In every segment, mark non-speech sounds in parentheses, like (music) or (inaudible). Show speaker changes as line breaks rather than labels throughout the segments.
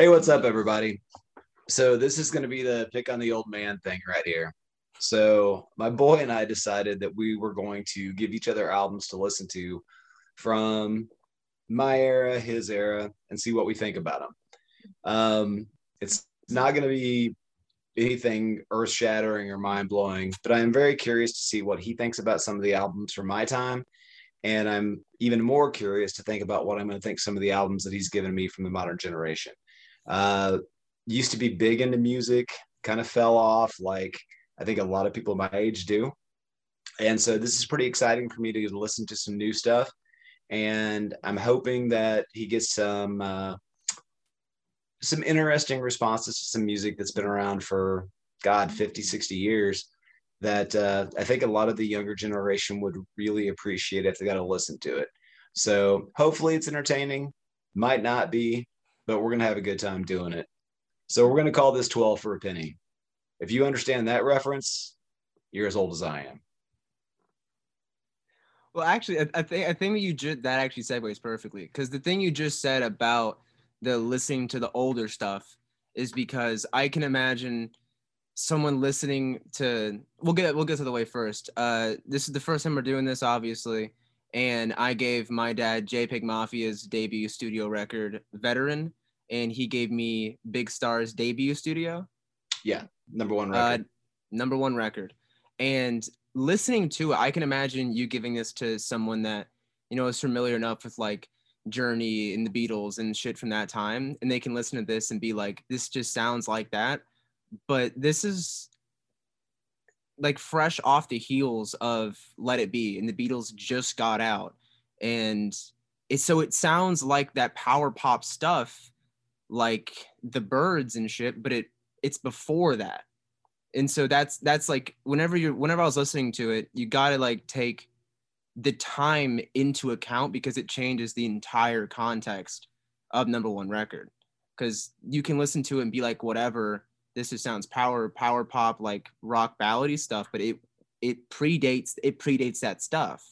Hey, what's up, everybody? So, this is going to be the pick on the old man thing right here. So, my boy and I decided that we were going to give each other albums to listen to from my era, his era, and see what we think about them. Um, it's not going to be anything earth shattering or mind blowing, but I am very curious to see what he thinks about some of the albums from my time. And I'm even more curious to think about what I'm going to think some of the albums that he's given me from the modern generation. Uh, used to be big into music, kind of fell off, like I think a lot of people my age do. And so this is pretty exciting for me to listen to some new stuff. And I'm hoping that he gets some uh, some interesting responses to some music that's been around for God 50, 60 years that uh, I think a lot of the younger generation would really appreciate if they got to listen to it. So hopefully it's entertaining. Might not be, but we're going to have a good time doing it. So we're going to call this 12 for a penny. If you understand that reference, you're as old as I am.
Well, actually, I, think I think that you just that actually segues perfectly because the thing you just said about the listening to the older stuff is because I can imagine someone listening to we'll get we'll get to the way first. Uh, this is the first time we're doing this, obviously, and I gave my dad JPEG Mafia's debut studio record, Veteran, and he gave me Big Star's debut studio.
Yeah, number one record. Uh,
number one record, and listening to it, I can imagine you giving this to someone that you know is familiar enough with like Journey and the Beatles and shit from that time, and they can listen to this and be like, "This just sounds like that." But this is like fresh off the heels of Let It Be, and the Beatles just got out, and it so it sounds like that power pop stuff, like the Byrds and shit, but it it's before that, and so that's that's like whenever you're whenever I was listening to it, you got to like take the time into account because it changes the entire context of number one record. Because you can listen to it and be like whatever this just sounds power power pop like rock ballady stuff but it it predates it predates that stuff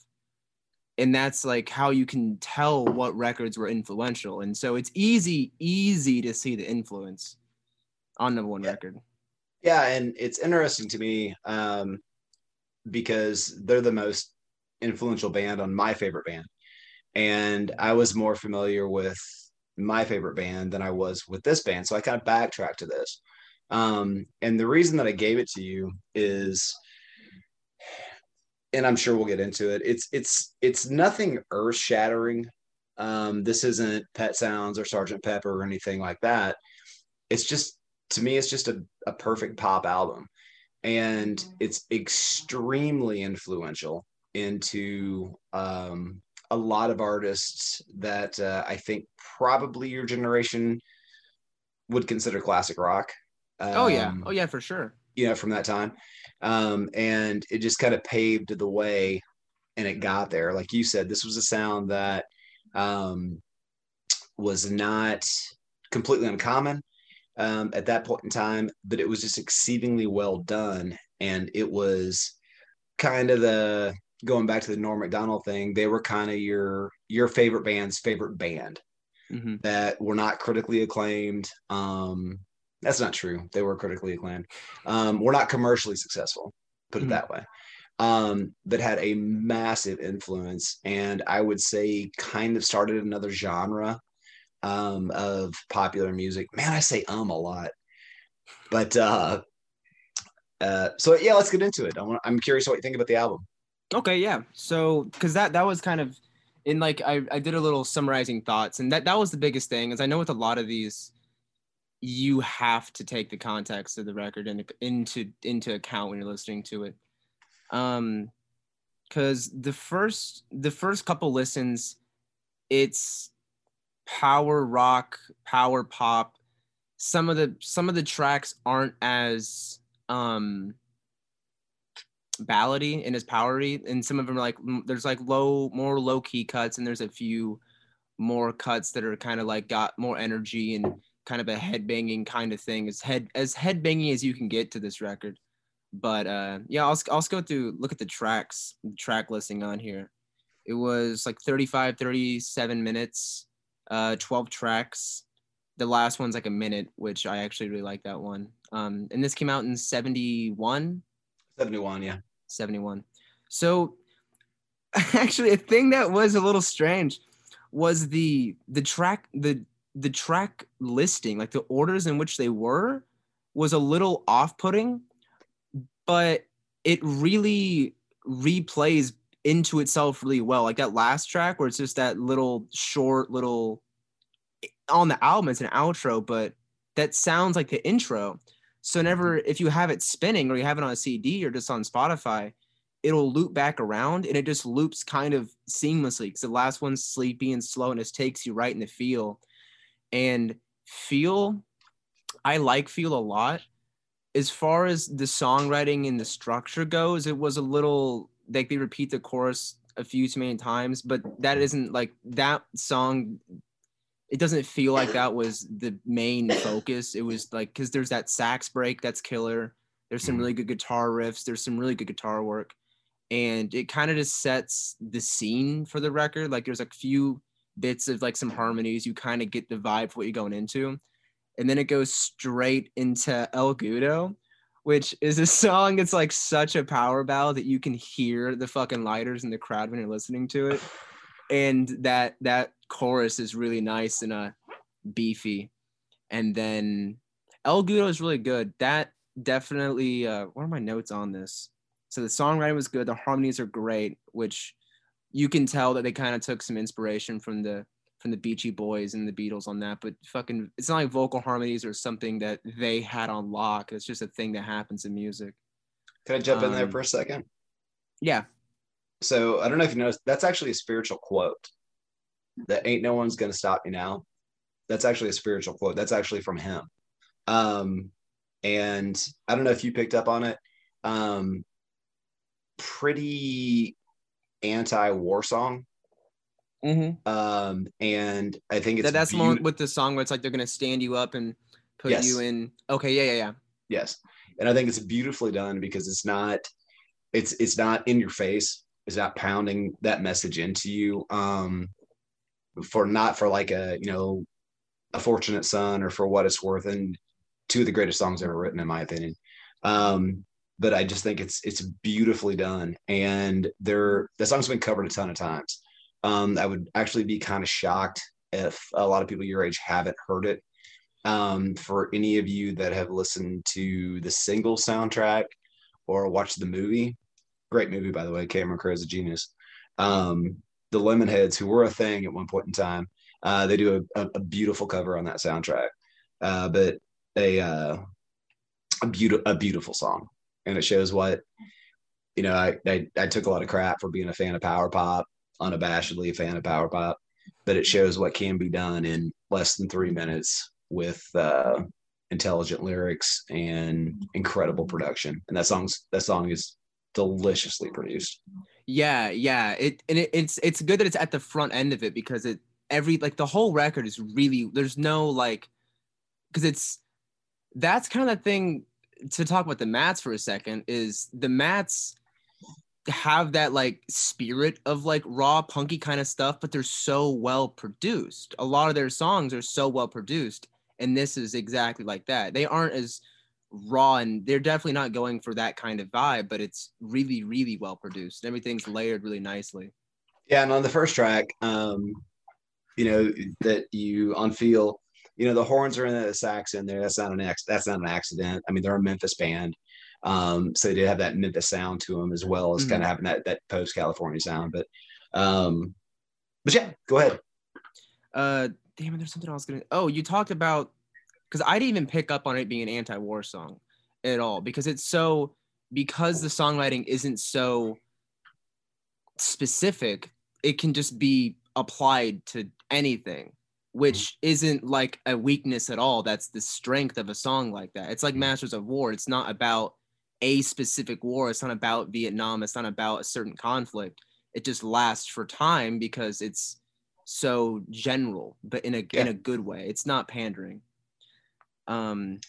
and that's like how you can tell what records were influential and so it's easy easy to see the influence on number one
yeah.
record
yeah and it's interesting to me um because they're the most influential band on my favorite band. And I was more familiar with my favorite band than I was with this band. So I kind of backtracked to this. Um, and the reason that I gave it to you is, and I'm sure we'll get into it. It's it's it's nothing earth shattering. Um, this isn't Pet Sounds or Sergeant Pepper or anything like that. It's just to me, it's just a, a perfect pop album, and it's extremely influential into um, a lot of artists that uh, I think probably your generation would consider classic rock.
Um, oh yeah, oh yeah, for sure.
You know, from that time, um, and it just kind of paved the way, and it got there. Like you said, this was a sound that um, was not completely uncommon um, at that point in time, but it was just exceedingly well done, and it was kind of the going back to the Norm Macdonald thing, they were kind of your your favorite band's favorite band mm-hmm. that were not critically acclaimed. Um, that's not true. They were critically acclaimed. Um, we're not commercially successful, put mm-hmm. it that way. Um, that had a massive influence, and I would say kind of started another genre um, of popular music. Man, I say um a lot, but uh, uh, so yeah, let's get into it. I want, I'm curious what you think about the album.
Okay, yeah. So because that that was kind of in like I, I did a little summarizing thoughts and that that was the biggest thing is I know with a lot of these you have to take the context of the record in, into into account when you're listening to it. Um because the first the first couple listens it's power rock, power pop. Some of the some of the tracks aren't as um ballady and as powery and some of them are like there's like low more low key cuts and there's a few more cuts that are kind of like got more energy and kind of a headbanging kind of thing as head as headbanging as you can get to this record but uh yeah I'll, I'll go through look at the tracks track listing on here it was like 35 37 minutes uh 12 tracks the last one's like a minute, which I actually really like that one. Um, and this came out in 71.
71, yeah.
71. So (laughs) actually a thing that was a little strange was the the track the the track listing, like the orders in which they were was a little off-putting, but it really replays into itself really well. Like that last track where it's just that little short little on the album it's an outro, but that sounds like the intro. So never mm-hmm. if you have it spinning or you have it on a CD or just on Spotify, it'll loop back around and it just loops kind of seamlessly because the last one's sleepy and slow and just takes you right in the feel. And feel, I like feel a lot. As far as the songwriting and the structure goes, it was a little like they repeat the chorus a few too many times, but that isn't like that song. It doesn't feel like that was the main focus. It was like because there's that sax break that's killer. There's some mm-hmm. really good guitar riffs. There's some really good guitar work, and it kind of just sets the scene for the record. Like there's a few bits of like some harmonies. You kind of get the vibe for what you're going into, and then it goes straight into El Goodo, which is a (laughs) song that's like such a power ballad that you can hear the fucking lighters in the crowd when you're listening to it. And that that chorus is really nice and uh beefy. And then El Goodo is really good. That definitely uh what are my notes on this? So the songwriting was good, the harmonies are great, which you can tell that they kind of took some inspiration from the from the Beachy Boys and the Beatles on that, but fucking, it's not like vocal harmonies or something that they had on lock. It's just a thing that happens in music.
Can I jump um, in there
Um,
for a second?
Yeah.
So I don't know if you noticed, that's actually a spiritual quote. That ain't no one's gonna stop me now. That's actually a spiritual quote. That's actually from him. Um, and I don't know if you picked up on it. Um, pretty anti-war song.
Mm-hmm.
Um, and I think it's
That, that's one with the song where it's like they're gonna stand you up and put
Yes.
you in. Okay, yeah, yeah, yeah.
yes and i think it's beautifully done because it's not it's it's not in your face it's not pounding that message into you um for not for like a you know a fortunate son or for what it's worth and two of the greatest songs ever written in my opinion um but i just think it's it's beautifully done and there the song's been covered a ton of times um i would actually be kind of shocked if a lot of people your age haven't heard it um, for any of you that have listened to the single soundtrack or watched the movie, great movie by the way. Cameron Crowe is a genius. Um, the Lemonheads, who were a thing at one point in time, uh, they do a, a, a beautiful cover on that soundtrack. Uh, but a uh, a beautiful a beautiful song, and it shows what you know. I, I I took a lot of crap for being a fan of power pop, unabashedly a fan of power pop, but it shows what can be done in less than three minutes with uh, intelligent lyrics and incredible production. And that song's that song is deliciously produced.
Yeah, yeah. It and it, it's it's good that it's at the front end of it because it every like the whole record is really there's no like because it's that's kind of the thing to talk about the mats for a second is the mats have that like spirit of like raw punky kind of stuff but they're so well produced. A lot of their songs are so well produced and this is exactly like that. They aren't as raw and they're definitely not going for that kind of vibe but it's really really well produced. And everything's layered really nicely.
Yeah, and on the first track, um, you know that you on feel, you know the horns are in there, the sax in there. That's not an ex- That's not an accident. I mean, they're a Memphis band, um, so they did have that Memphis sound to them as well as
Mhm.
kind of having that that post California sound. But, um, but yeah, go ahead.
uh damn it there's something i was gonna oh you talked about because i didn't even pick up on it being an anti-war song at all because it's so because the songwriting isn't so specific it can just be applied to anything which isn't like a weakness at all that's the strength of a song like that. It's like masters of war. It's not about a specific war. It's not about vietnam. It's not about a certain conflict. It just lasts for time because it's so general but in a in a good way. It's not pandering. Um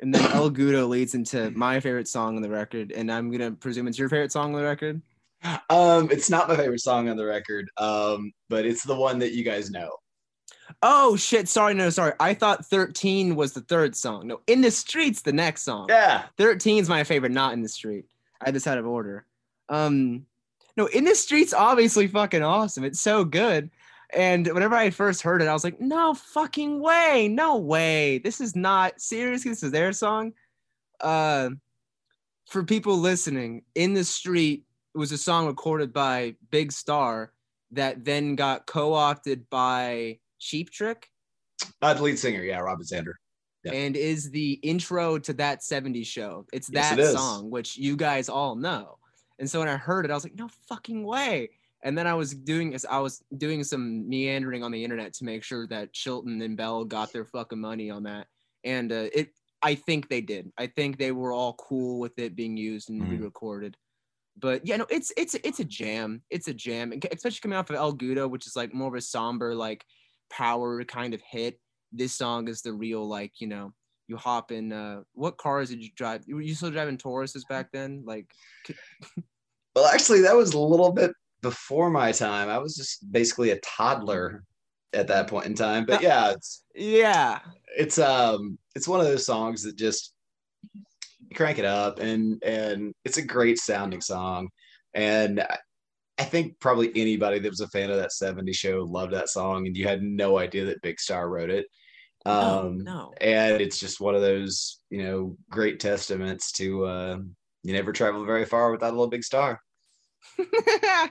and then El Goodo leads into my favorite song on the record, and I'm gonna presume it's your favorite song on the record.
Um, it's not my favorite song on the record, um, but it's the one that you guys know.
Oh shit! Sorry, no, sorry. I thought 13 was the third song. No, in the streets, the next song.
Yeah.
13 is my favorite, not in the street. I had this out of order. Um, no, in the streets, obviously fucking awesome. It's so good. And whenever I first heard it, I was like, no fucking way, no way. This is not seriously. This is their song. Uh, for people listening, in the street was a song recorded by Big Star that then got co-opted by Cheap Trick
Uh, the lead singer, yeah, Robin Zander. Yeah.
and is the intro to that 70s show. It's
Yes,
that song, which you guys all know. And so when I heard it, I was like, no fucking way. And then I was doing as I was doing some meandering on the internet to make sure that Chilton and Bell got their fucking money on that. And uh, it I think they did. I think they were all cool with it being used and
Mhm.
re-recorded. But yeah, no, it's it's it's a jam. It's a jam, especially coming off of El Goodo, which is like more of a somber, like power kind of hit. This song is the real, like you know, you hop in. Uh, what cars did you drive? You were you still driving Tauruses back then? Like, (laughs)
Well, actually, that was a little bit before my time. I was just basically a toddler at that point in time. But (laughs) yeah, it's
yeah,
it's um it's one of those songs that just crank it up and and it's a great sounding song. And I- think probably anybody that was a fan of that 70s show loved that song, and you had no idea that Big Star wrote it. Um,
no, no.
and it's just one of those you know great testaments to uh, you never travel very far without a little big star. (laughs)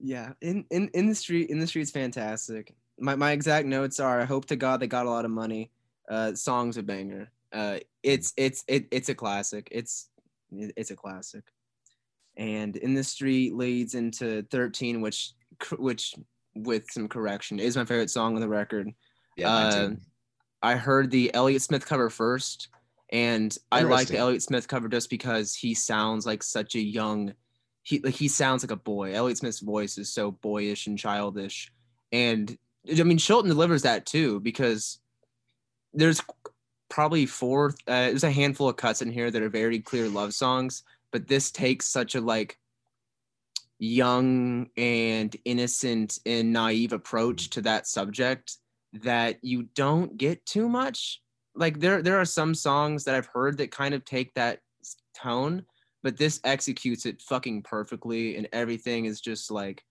yeah, in, in in the street, in the street's fantastic. My my exact notes are: I hope to God they got a lot of money. Uh, songs a banger. Uh, it's it's it, it's a classic. It's it's a classic. And in the street leads into thirteen, which which with some correction is my favorite song on the record.
Yeah,
Uh. I heard the Elliott Smith cover first, and I like the Elliott Smith cover just because he sounds like such a young. He like he sounds like a boy. Elliott Smith's voice is so boyish and childish, and I mean Chilton delivers that too because there's probably four. Uh, there's a handful of cuts in here that are very clear love songs, but this takes such a like young and innocent and naive approach to that subject that you don't get too much. Like there there are some songs that I've heard that kind of take that tone, but this executes it fucking perfectly and everything is just like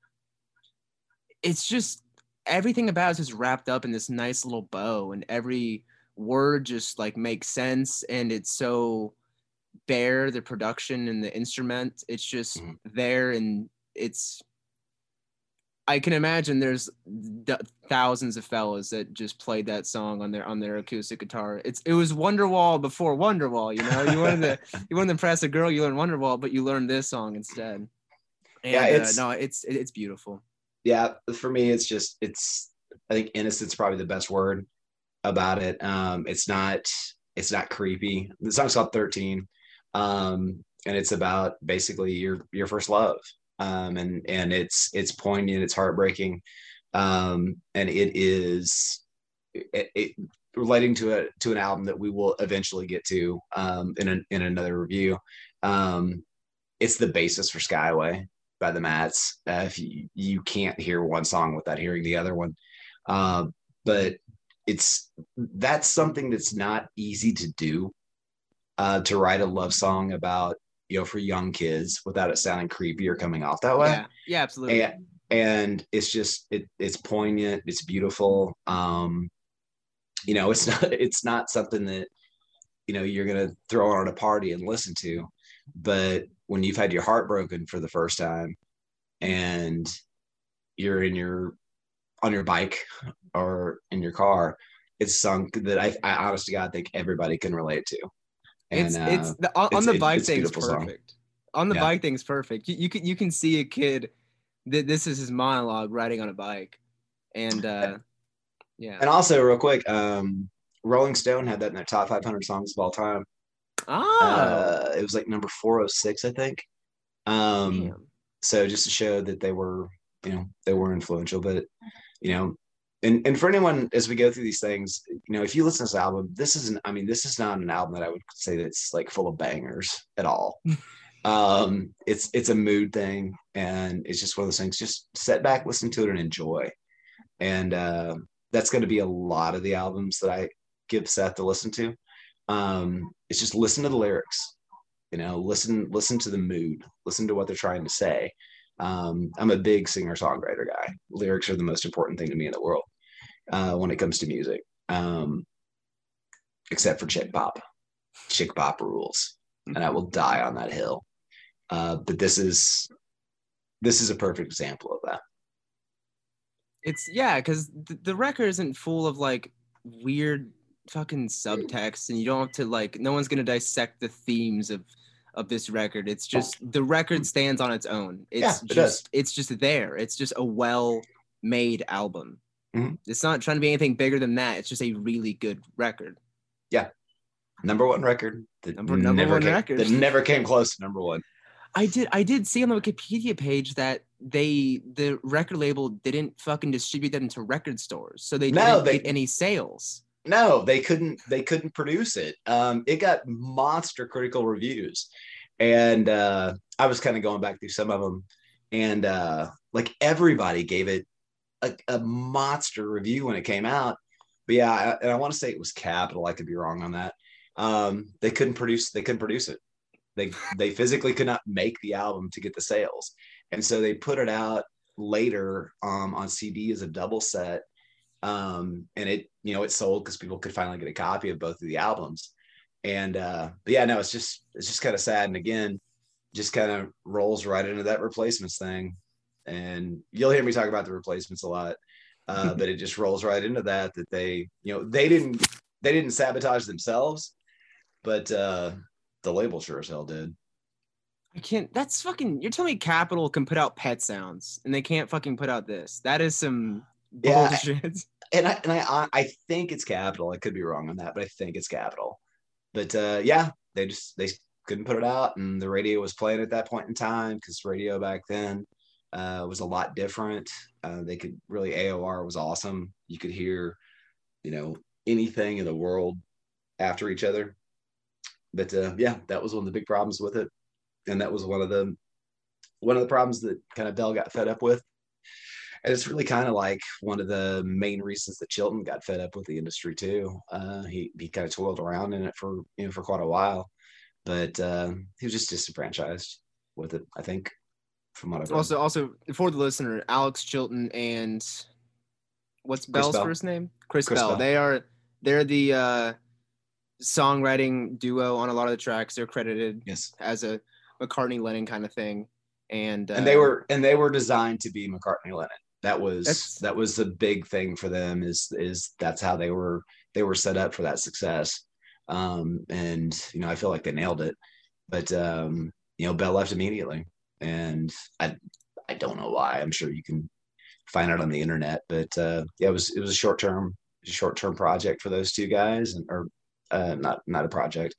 it's just everything about it is wrapped up in this nice little bow and every word just like makes sense and it's so bare the production and the instrument it's just
Mhm.
there and it's I can imagine there's d- thousands of fellas that just played that song on their on their acoustic guitar. It's it was Wonderwall before Wonderwall, you know. You wanted to (laughs) you wanted to impress a girl, you learn Wonderwall, but you learned this song instead. And,
Yeah,
uh,
it's-
no, it's it- it's beautiful.
yeah for me it's just it's i think innocent's probably the best word about it um it's not it's not creepy the song's called 13 um and it's about basically your your first love um and and it's it's poignant it's heartbreaking um and it is it, it relating to a to an album that we will eventually get to um in an, in another review um it's the basis for skyway by the Mats. Uh, if you, you can't hear one song without hearing the other one, um, but it's that's something that's not easy to do. Uh, to write a love song about you know for young kids without it sounding creepy or coming off that way,
Yeah, yeah, absolutely.
and, and it's just it, it's poignant, it's beautiful. Um, you know, it's (laughs) not it's not something that you know you're gonna throw on at a party and listen to, but when you've had your heart broken for the first time and you're in your on your bike or in your car it's sunk that I, I honest to God think everybody can relate to. And
it's
uh,
it's the, on,
it's-
the bike
it's a
thing's
beautiful song.
perfect. On the
Yeah.
bike thing's perfect. You, you can you can see a kid that this is his monologue riding on a bike, and uh, yeah.
and also real quick, um, Rolling Stone had that in their top 500 songs of all time.
Ah,
Uh, it was like number 406, I think. Um,
damn.
so just to show that they were, you know, they were influential, but you know, and and for anyone as we go through these things, you know, if you listen to this album, this isn't. I mean, this is not an album that I would say that's like full of bangers at all. (laughs) um, it's it's a mood thing, and it's just one of those things. Just sit back, listen to it, and enjoy. and uh, that's going to be a lot of the albums that I give Seth to listen to. Um, it's just listen to the lyrics, you know, listen listen to the mood, listen to what they're trying to say. Um, I'm a big singer songwriter guy. Lyrics are the most important thing to me in the world uh, when it comes to music, um, except for chick pop. Chick pop rules, and I will die on that hill. Uh, but this is this is a perfect example of that.
It's yeah, because the, the record isn't full of like weird fucking subtext, and you don't have to like. No one's gonna dissect the themes of of this record. It's just the record stands on its own. It's
Yeah, it
just it's just there. It's just a well made album.
Mhm.
It's not trying to be anything bigger than that. It's just a really good record. Yeah.
Number one record. That
Number- number
never
one
came,
record.
That never came close to number one.
I did I did see on the Wikipedia page that they the record label didn't fucking distribute them to record stores, so they
No,
didn't
they-
get any sales.
No, they couldn't. They couldn't produce it. Um, it got monster critical reviews, and uh, I was kind of going back through some of them, and uh, like everybody gave it a, a monster review when it came out. But yeah, I, and I want to say it was Capitol. I could be wrong on that. Um, they couldn't produce. They couldn't produce it. They they physically could not make the album to get the sales, and so they put it out later um, on CD as a double set um and it you know it sold because people could finally get a copy of both of the albums and uh but yeah no it's just it's just kind of sad and again just kind of rolls right into that replacements thing and you'll hear me talk about the replacements a lot uh (laughs) but it just rolls right into that that they you know they didn't they didn't sabotage themselves but uh the label sure as hell did
I can't. That's fucking. You're telling me Capitol can put out Pet Sounds and they can't fucking put out this? That is some
Yeah.
bullshit. (laughs)
and I and I I think it's Capitol. I could be wrong on that, but I think it's Capitol. But uh, yeah, they just they couldn't put it out, and the radio was playing at that point in time because radio back then uh, was a lot different. Uh, they could really AOR was awesome. You could hear, you know, anything in the world after each other. But uh, yeah, that was one of the big problems with it, and that was one of the one of the problems that kind of Bell got fed up with. And it's really kind of like one of the main reasons that Chilton got fed up with the industry too. Uh, he he kind of toiled around in it for you know for quite a while, but uh, he was just disenfranchised with it. I think, from what I've.
Also, also for the listener, Alex Chilton and what's Bell's
Bell.
first name? Chris,
Chris
Bell.
Bell.
They are they're the uh, songwriting duo on a lot of the tracks. They're credited
yes,
as a McCartney Lennon kind of thing, and uh,
and they were and they were designed to be McCartney Lennon. That was that was the big thing for them. Is is that's how they were they were set up for that success. Um, and you know, I feel like they nailed it. But um, you know, Bell left immediately, and I I don't know why. I'm sure you can find out on the internet. But uh, yeah, it was it was a short term short term project for those two guys, and or uh, not not a project.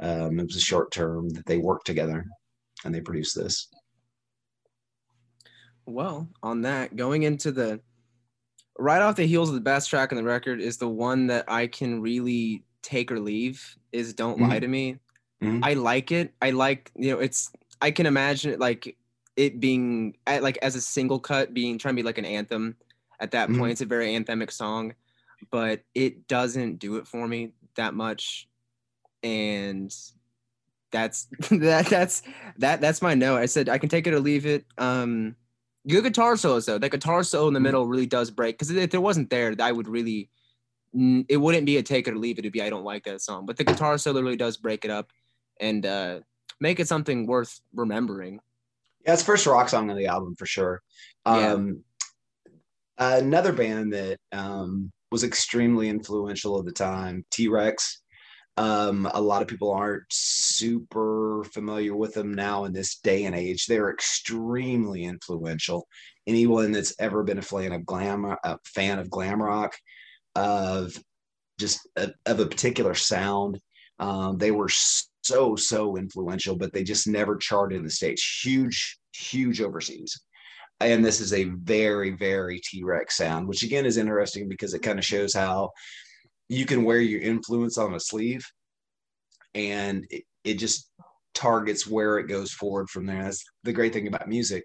Um, it was a short term that they worked together, and they produced this.
Well, on that, going into the right off the heels of the best track on the record is the one that I can really take or leave is Don't Lie
Mhm.
to Me.
Mhm.
I like it. I like, you know, it's I can imagine it like it being at, like as a single cut being trying to be like an anthem at that
Mhm.
point. It's a very anthemic song, but it doesn't do it for me that much. And that's (laughs) that that's that that's my note. I said I can take it or leave it. Um good guitar solos though. That guitar solo in the
Mhm.
middle really does break because if it wasn't there, I would really it wouldn't be a take it or leave it. It'd be I don't like that song. But the guitar solo really does break it up and uh make it something worth remembering.
Yeah, it's first rock song on the album for sure.
Yeah.
Um, another band that um, was extremely influential at the time, T Rex. Um, a lot of people aren't super familiar with them now in this day and age. They're extremely influential. Anyone that's ever been a fan of glam, a fan of glam rock, of just a, of a particular sound, um, they were so so influential, but they just never charted in the states. Huge, huge overseas. And this is a very, very T Rex sound, which again is interesting because it kind of shows how you can wear your influence on a sleeve, and it, it just targets where it goes forward from there. That's the great thing about music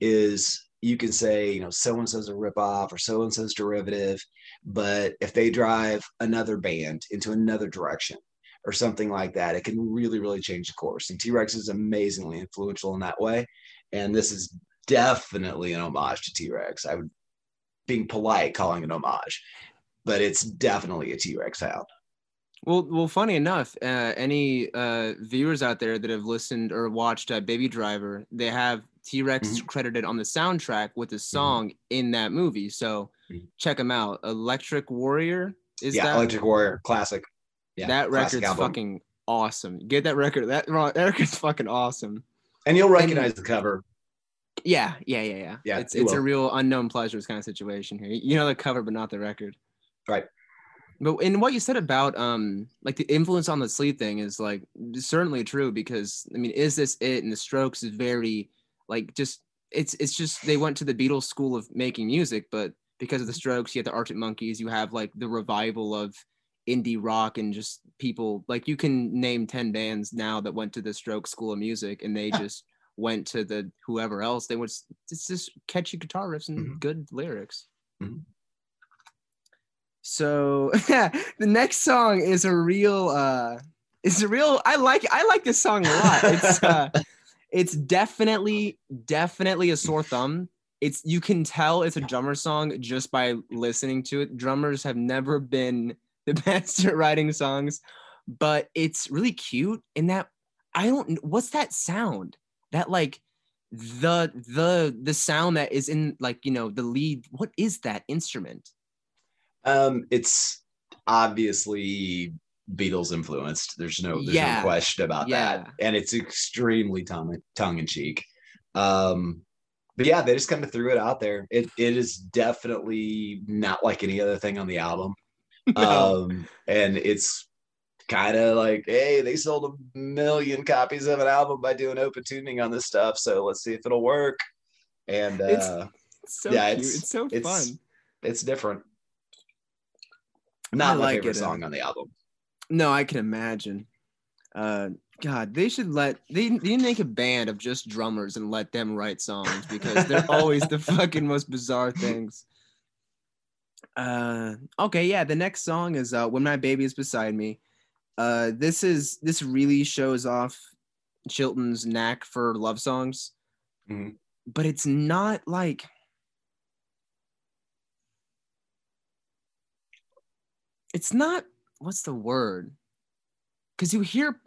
is you can say, you know, so and so's a ripoff or so and so's derivative. But if they drive another band into another direction or something like that, it can really, really change the course. And T Rex is amazingly influential in that way. And this is definitely an homage to T Rex. I would, being polite, calling it homage, but it's definitely a T Rex sound.
Well, well, funny enough, uh, any uh, viewers out there that have listened or watched uh, Baby Driver, they have T Rex mm-hmm. credited on the soundtrack with a mm-hmm. song mm-hmm. in that movie. So mm-hmm. check them out. Electric Warrior
is yeah, that? Electric Warrior, classic.
Yeah, that record's fucking awesome. Get that record. That, that record's fucking awesome.
And you'll recognize and, the cover.
Yeah, yeah, yeah, yeah. Yeah, it's it's will. a real unknown pleasures kind of situation here. You know the cover, but not the record.
Right.
But in what you said about um like the influence on the sleep thing is like certainly true because I mean, is this it? And the Strokes is very like just it's it's just they went to the Beatles school of making music, but because of the Strokes, you have the Arctic Monkeys, you have like the revival of indie rock and just people like you can name 10 bands now that went to the stroke school of music and they just went to the whoever else. They was it's just catchy guitar riffs and mm-hmm. good lyrics. Mm-hmm. so yeah (laughs) the next song is a real uh it's a real i like i like this song a lot. It's (laughs) uh it's definitely definitely a sore thumb. It's you can tell it's a drummer song just by listening to it. Drummers have never been (laughs) the best at writing songs, but it's really cute in that I don't what's that sound? That like the the the sound that is in like you know the lead what is that instrument
um it's obviously beatles influenced there's no there's yeah. no question about yeah. that and it's extremely tongue tongue in cheek um but yeah they just kind of threw it out there it it is definitely not like any other thing on the album (laughs) no. um, and it's kind of like, hey, they sold a million copies of an album by doing open tuning on this stuff, so let's see if it'll work. And uh,
it's so yeah, it's, it's, so
it's,
fun.
It's different. Not I my like favorite it. song on the album.
No, I can imagine. Uh, God, they should let they, they make a band of just drummers and let them write songs because they're always the (laughs) fucking most bizarre things. Uh, okay, yeah. The next song is uh, "When My Baby Is Beside Me." Uh, this is this really shows off Chilton's knack for love songs, mm-hmm. but it's not like it's not what's the word? Because you hear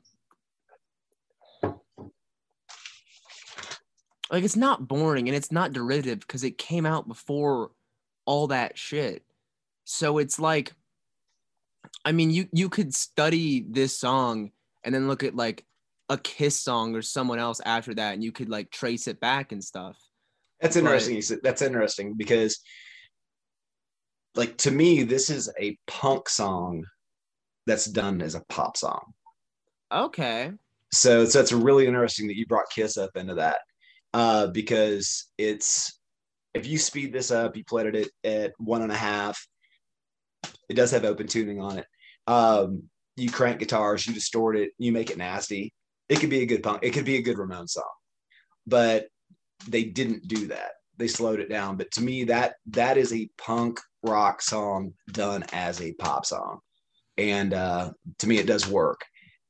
like it's not boring and it's not derivative because it came out before all that shit. So it's like, I mean, you you could study this song and then look at like a Kiss song or someone else after that, and you could like trace it back and stuff.
That's interesting. But, That's interesting because, like, to me, this is a punk song that's done as a pop song.
Okay.
So, so it's really interesting that you brought Kiss up into that, uh, because it's if you speed this up, you played it at, at one and a half it does have open tuning on it. Um, you crank guitars, you distort it, you make it nasty. It could be a good punk. It could be a good Ramon song, but they didn't do that. They slowed it down. But to me, that that is a punk rock song done as a pop song, and uh, to me, it does work.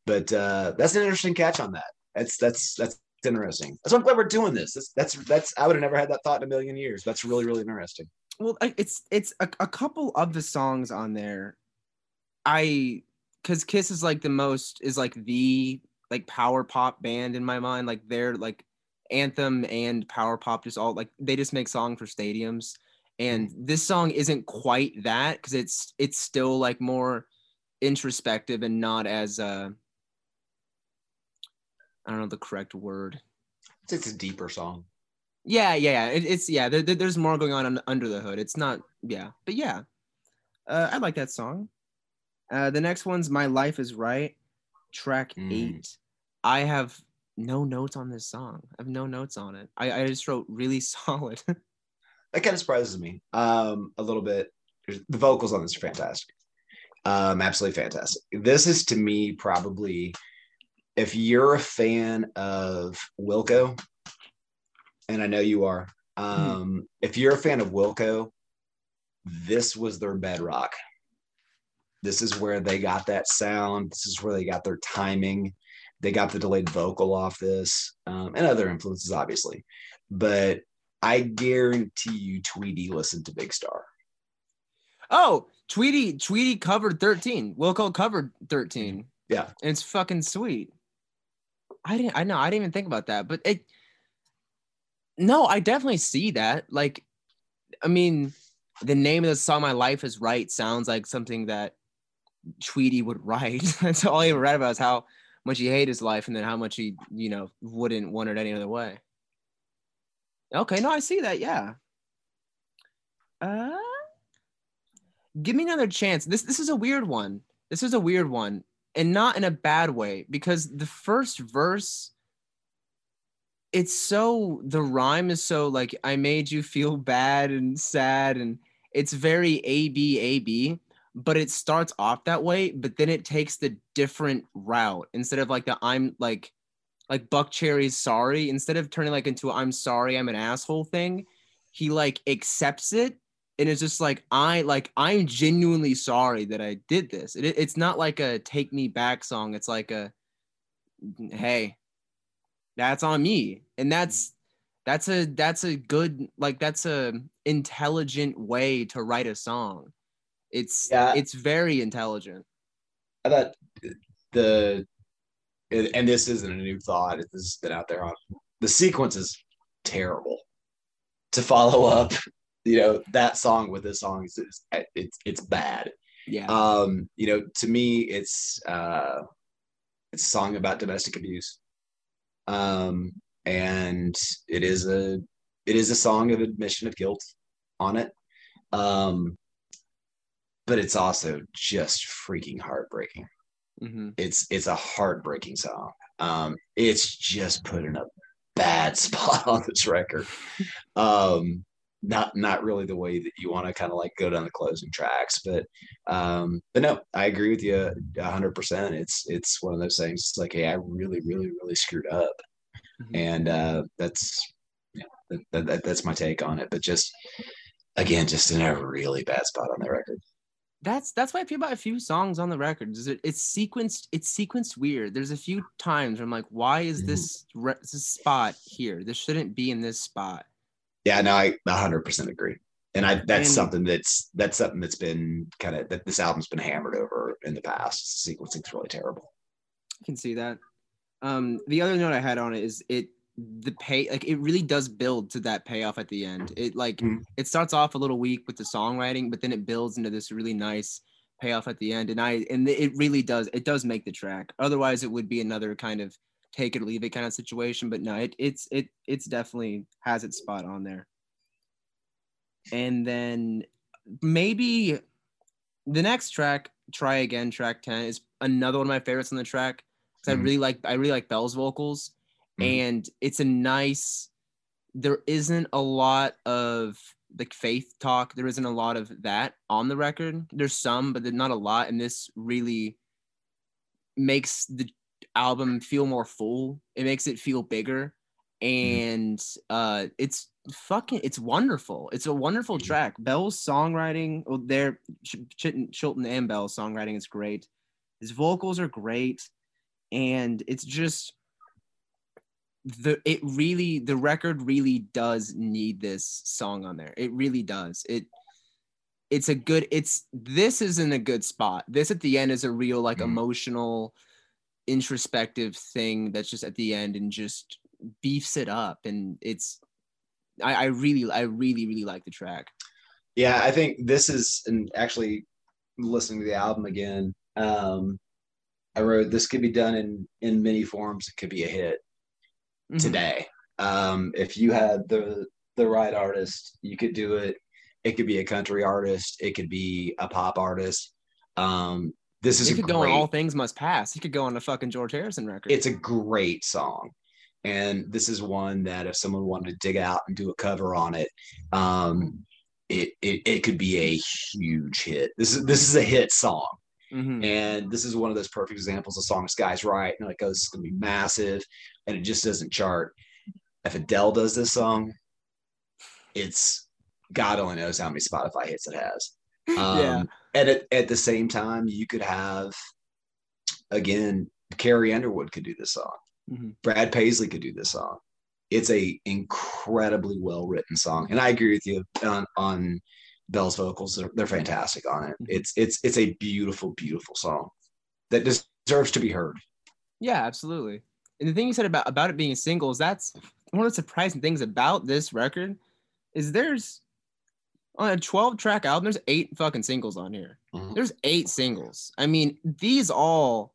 But uh, that's an interesting catch on that. That's that's that's interesting. Why I'm glad we're doing this. That's that's that's I would have never had that thought in a million years. That's really really interesting
well it's it's a, a couple of the songs on there i because kiss is like the most is like the like power pop band in my mind like they're like anthem and power pop just all like they just make song for stadiums and mm-hmm. this song isn't quite that because it's it's still like more introspective and not as uh i don't know the correct word
it's a deeper song
yeah, yeah, yeah. It, it's yeah. There, there's more going on under the hood. It's not yeah, but yeah. Uh, I like that song. Uh, the next one's "My Life Is Right," track mm. eight. I have no notes on this song. I have no notes on it. I, I just wrote really (laughs) solid.
that kind of surprises me um, a little bit. The vocals on this are fantastic. Um, absolutely fantastic. This is to me probably, if you're a fan of Wilco, and I know you are. Um, if you're a fan of Wilco, this was their bedrock. This is where they got that sound. This is where they got their timing. They got the delayed vocal off this um, and other influences, obviously. But I guarantee you, Tweedy listened to Big Star.
Oh, Tweedy, Tweedy covered 13. Wilco covered 13.
Yeah.
And it's fucking sweet. I didn't I know, I didn't even think about that, but it no, I definitely see that. Like, I mean, the name of the song "My Life Is Right" sounds like something that Tweedy would write. (laughs) That's all he ever read about is how much he hated his life and then how much he, you know, wouldn't want it any other way. Okay, no, I see that. Yeah. Uh, give me another chance. This this is a weird one. This is a weird one, and not in a bad way because the first verse it's so the rhyme is so like I made you feel bad and sad and it's very A B A B, but it starts off that way, but then it takes the different route instead of like the I'm like like Buckcherry's sorry instead of turning like into I'm sorry I'm an asshole thing, he like accepts it and it's just like I like I'm genuinely sorry that I did this. It, it's not like a take me back song. It's like a hey, that's on me. And that's that's a that's a good like that's a intelligent way to write a song. It's yeah. it's very intelligent.
I thought the and this isn't a new thought. This has been out there on the sequence is terrible. To follow up you know that song with this song is it's it's bad.
Yeah.
Um you know to me it's uh it's a song about domestic abuse um, and it is a it is a song of admission of guilt on it. Um, but it's also just freaking heartbreaking. Mm-hmm. It's it's a heartbreaking song. Um, it's just put in a bad (laughs) spot on this record. um, not not really the way that you want to kind of like go down the closing tracks, but um, but no, I agree with you hundred percent. It's it's one of those things. It's like, hey, I really, really, really screwed up, mm-hmm. and uh, that's yeah, that, that, that's my take on it. But just again, just in a really bad spot on the record.
That's that's why I feel about a few songs on the record. Is it, it's sequenced. It's sequenced weird. There's a few times where I'm like, why is mm-hmm. this, re- this spot here? This shouldn't be in this spot
yeah, no, I 100% agree. And I that's and, something that's that's something that's been kind of that this album's been hammered over in the past. Sequencing is really terrible.
I can see that. Um, the other note I had on it is it the pay like it really does build to that payoff at the end. It like mm-hmm. it starts off a little weak with the songwriting, but then it builds into this really nice payoff at the end. And I and it really does it does make the track. Otherwise, it would be another kind of take it or leave it kind of situation. But no, it it's it it's definitely has its spot on there. And then maybe the next track, try again, track 10, is another one of my favorites on the track. Because mm-hmm. I really like I really like Bell's vocals. Mm-hmm. And it's a nice there isn't a lot of like faith talk. There isn't a lot of that on the record. There's some, but not a lot. And this really makes the album feel more full. It makes it feel bigger, mm-hmm. and uh, it's fucking it's wonderful. It's a wonderful mm-hmm. track. Bell's songwriting, well, there Ch- Chilton and Bell's songwriting is great. His vocals are great, and it's just the it really the record really does need this song on there. It really does. It it's a good it's this is in a good spot. This at the end is a real like mm. emotional introspective thing that's just at the end and just beefs it up and it's I, I really I really really like the track.
Yeah, I think this is and actually listening to the album again. Um, I wrote this could be done in in many forms. It could be a hit mm-hmm. today. Um, if you had the the right artist, you could do it. It could be a country artist. It could be a pop artist. Um, this is
he could great, go on all things must pass. He could go on the fucking george harrison record.
It's a great song. And this is one that if someone wanted to dig out and do a cover on it um it it, it could be a huge hit. This is this is a hit song. Mm-hmm. and this is one of those perfect examples of song. Guys right. And like oh this is gonna be massive. And it just doesn't chart. If adele does this song it's God only knows how many Spotify hits it has. (laughs) Um,
Yeah.
And at, at the same time, you could have, again, Carrie Underwood could do this song.
Mhm.
Brad Paisley could do this song. It's a incredibly well written song, and I agree with you on on Bell's vocals. They're, they're fantastic on it.
Mhm.
It's it's it's a beautiful, beautiful song that deserves to be heard.
Yeah, absolutely. And the thing you said about about it being a single is that's one of the surprising things about this record is there's on a 12 track album, there's eight fucking singles on here.
Mhm.
There's eight singles. I mean, these all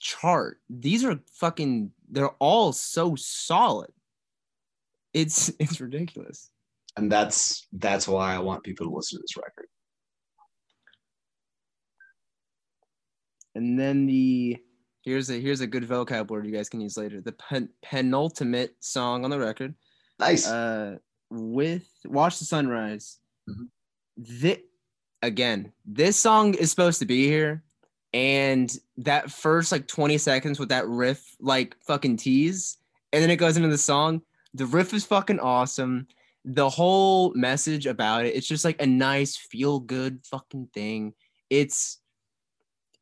chart. These are fucking they're all so solid. It's (laughs) it's ridiculous.
and that's that's why I want people to listen to this record.
And then the here's a here's a good vocab word you guys can use later. The pen, penultimate song on the record.
Nice.
uh with watch the sunrise Thi- again this song is supposed to be here and that first like 20 seconds with that riff like fucking tease and then it goes into the song. The riff is fucking awesome. The whole message about it it's just like a nice feel good fucking thing. It's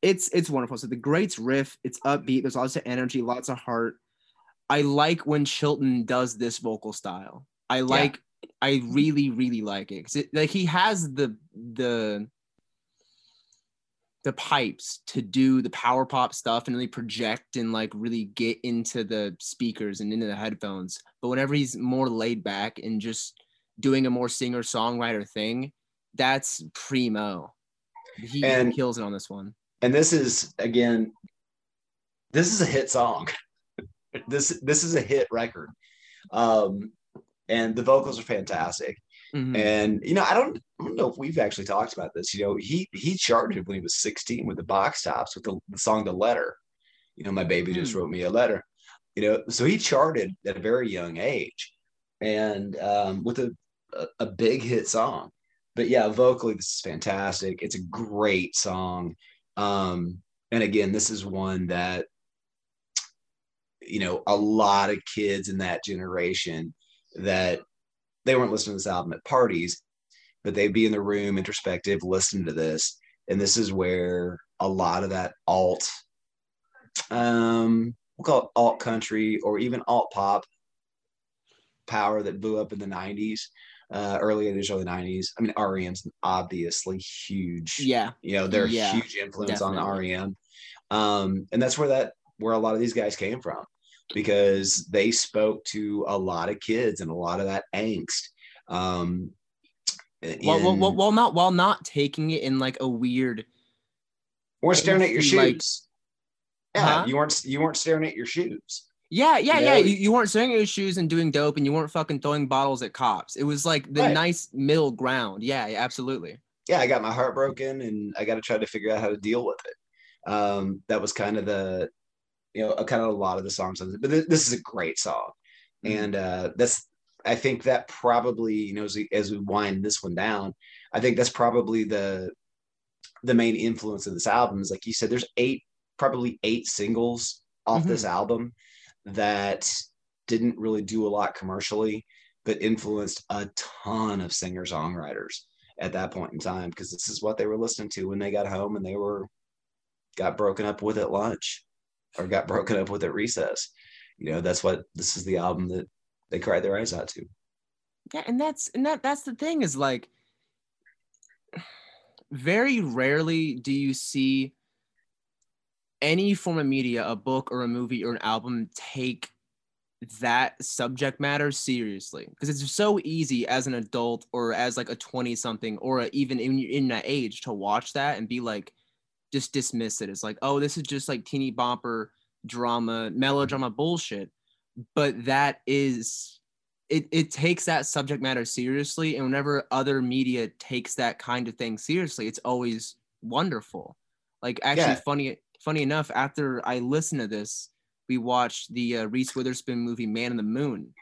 it's it's wonderful. So the greats riff it's upbeat there's lots of energy lots of heart. I like when Chilton does this vocal style. I like I really really like it 'Cause it like he has the the the pipes to do the power pop stuff and really project and like really get into the speakers and into the headphones. But whenever he's more laid back and just doing a more singer songwriter thing, that's primo. He
And-
kills it on this one.
and this is again, this is a hit song. (laughs) this this is a hit record, um, and the vocals are fantastic.
Mhm.
And you know, I don't, I don't know if we've actually talked about this. You know, he he charted when he was 16 with the box tops with the, the song "The Letter." You know, my baby just
Hmm.
wrote me a letter. You know, so he charted at a very young age, and um, with a, a a big hit song. But yeah, vocally, this is fantastic. It's a great song. Um, and again, this is one that you know a lot of kids in that generation that they weren't listening to this album at parties, but they'd be in the room introspective, listening to this. And this is where a lot of that alt, um, we'll call it alt country or even alt pop power that blew up in the 90s, uh, early 80s, early 90s. I mean, REM's obviously huge.
Yeah.
You know, they're a
Yeah,
huge influence on
definitely.
the REM. Um, and that's where that where a lot of these guys came from because they spoke to a lot of kids and a lot of that angst. Um, in-
while, while not while not taking it in like a weird
we're staring at your
angsty, like-
shoes. yeah,
Huh?
you weren't you weren't staring at your shoes.
Yeah, yeah,
You
yeah. You, you weren't staring at your shoes and doing dope, and you weren't fucking throwing bottles at cops. It was like the
Right.
nice middle ground. Yeah, yeah, absolutely.
Yeah, I got my heart broken, and I got to try to figure out how to deal with it. Um, that was kind of the, you know, kind of a lot of the songs. on it. But th- this is a great song,
Mhm.
and uh, that's I think that probably you know as we, as we wind this one down, I think that's probably the the main influence of this album is like you said. There's eight probably eight singles off this album that didn't really do a lot commercially, but influenced a ton of singer songwriters at that point in time because this is what they were listening to when they got home and they were got broken up with at lunch or got broken up with at recess. You know, that's what this is the album that they cried their eyes out to.
Yeah, and that's and that that's the thing is like very rarely do you see any form of media, a book or a movie or an album take that subject matter seriously because it's so easy as an adult or as like a 20 something or even in, in that age to watch that and be like just dismiss it It's like oh this is just like teeny bopper drama melodrama bullshit. But that is it, it takes that subject matter seriously and whenever other media takes that kind of thing seriously it's always wonderful. Like actually
Yeah.
funny funny enough after i listened to this we watched the uh, reese witherspoon movie man in the moon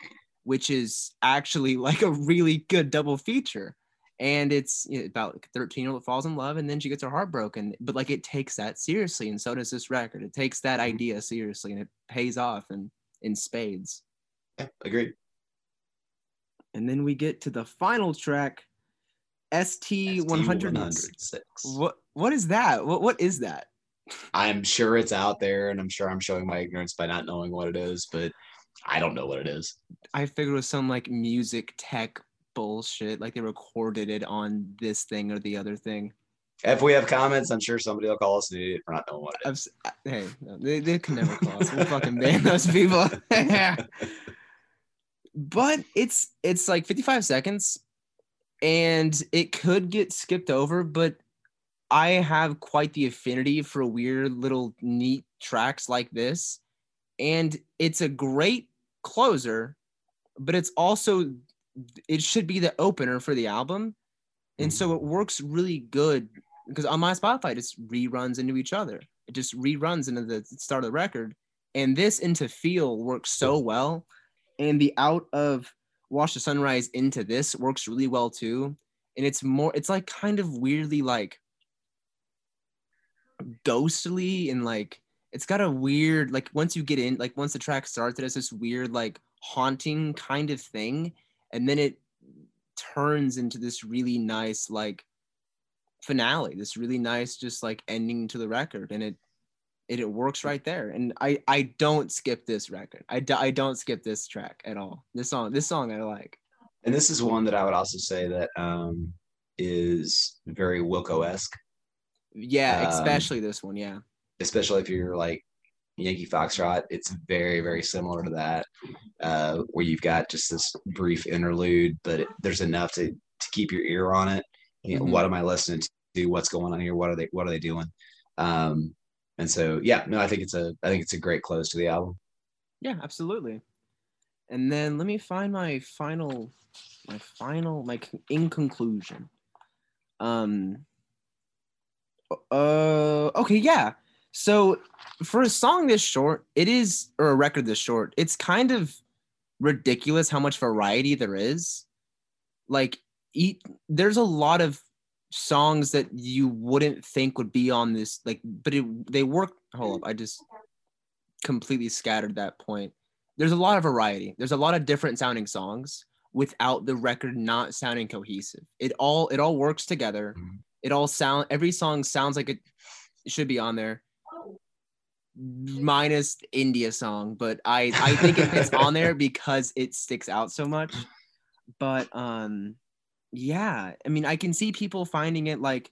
which is actually like a really good double feature and it's you know, about 13 year old falls in love and then she gets her heart broken but like it takes that seriously and so does this record it takes that mm-hmm. idea seriously and it pays off in in spades
Yeah, agreed.
And then we get to the final track, ST one hundred
six.
What what is that? What what is that?
I'm sure it's out there, and I'm sure I'm showing my ignorance by not knowing what it is, but I don't know what it is.
I figured it was some like music tech bullshit, like they recorded it on this thing or the other thing.
If we have comments, I'm sure somebody will call us an idiot for not knowing what it is.
I've, hey, no, they, they can never call us. We'll fucking ban those (laughs) people. (laughs) but (laughs) it's it's like 55 seconds, and it could get skipped over. But I have quite the affinity for weird little neat tracks like this, and it's a great closer. But it's also it should be the opener for the album and so mm. it works really good because on my Spotify, it just reruns into each other. It just reruns into the start of the record. And this into feel works so well. And the out of Watch the Sunrise into this works really well too. And it's more, it's like kind of weirdly like ghostly and like it's got a weird like once you get in like once the track starts it has this weird like haunting kind of thing and then it turns into this really nice like finale this really nice just like ending to the record and it it, it works right there. And i i don't skip this record. I, do, I don't skip this track at all. This song this song i like.
And this is one that i would also say that um is very wilco-esque.
Yeah um, especially um, this one yeah.
especially if you're like Yankee Foxtrot, it's very, very similar to that, uh, where you've got just this brief interlude, but it, there's enough to, to keep your ear on it. You know, mm-hmm. What am I listening to? What's going on here? What are they? What are they doing? Um, and so, yeah, no, I think it's a, I think it's a great close to the album.
Yeah, absolutely. And then let me find my final, my final, like in conclusion. Um. Uh. Okay. Yeah. So for a song this short, it is or a record this short, it's kind of ridiculous how much variety there is. Like eat there's a lot of songs that you wouldn't think would be on this like but it they work hold up, I just completely scattered that point. There's a lot of variety. There's a lot of different sounding songs without the record not sounding cohesive. It all it all works together. Mm-hmm. It all sound every song sounds like it should be on there minus India song, but I I think it fits on there (laughs) because it sticks out so much. But um yeah, I mean I can see people finding it like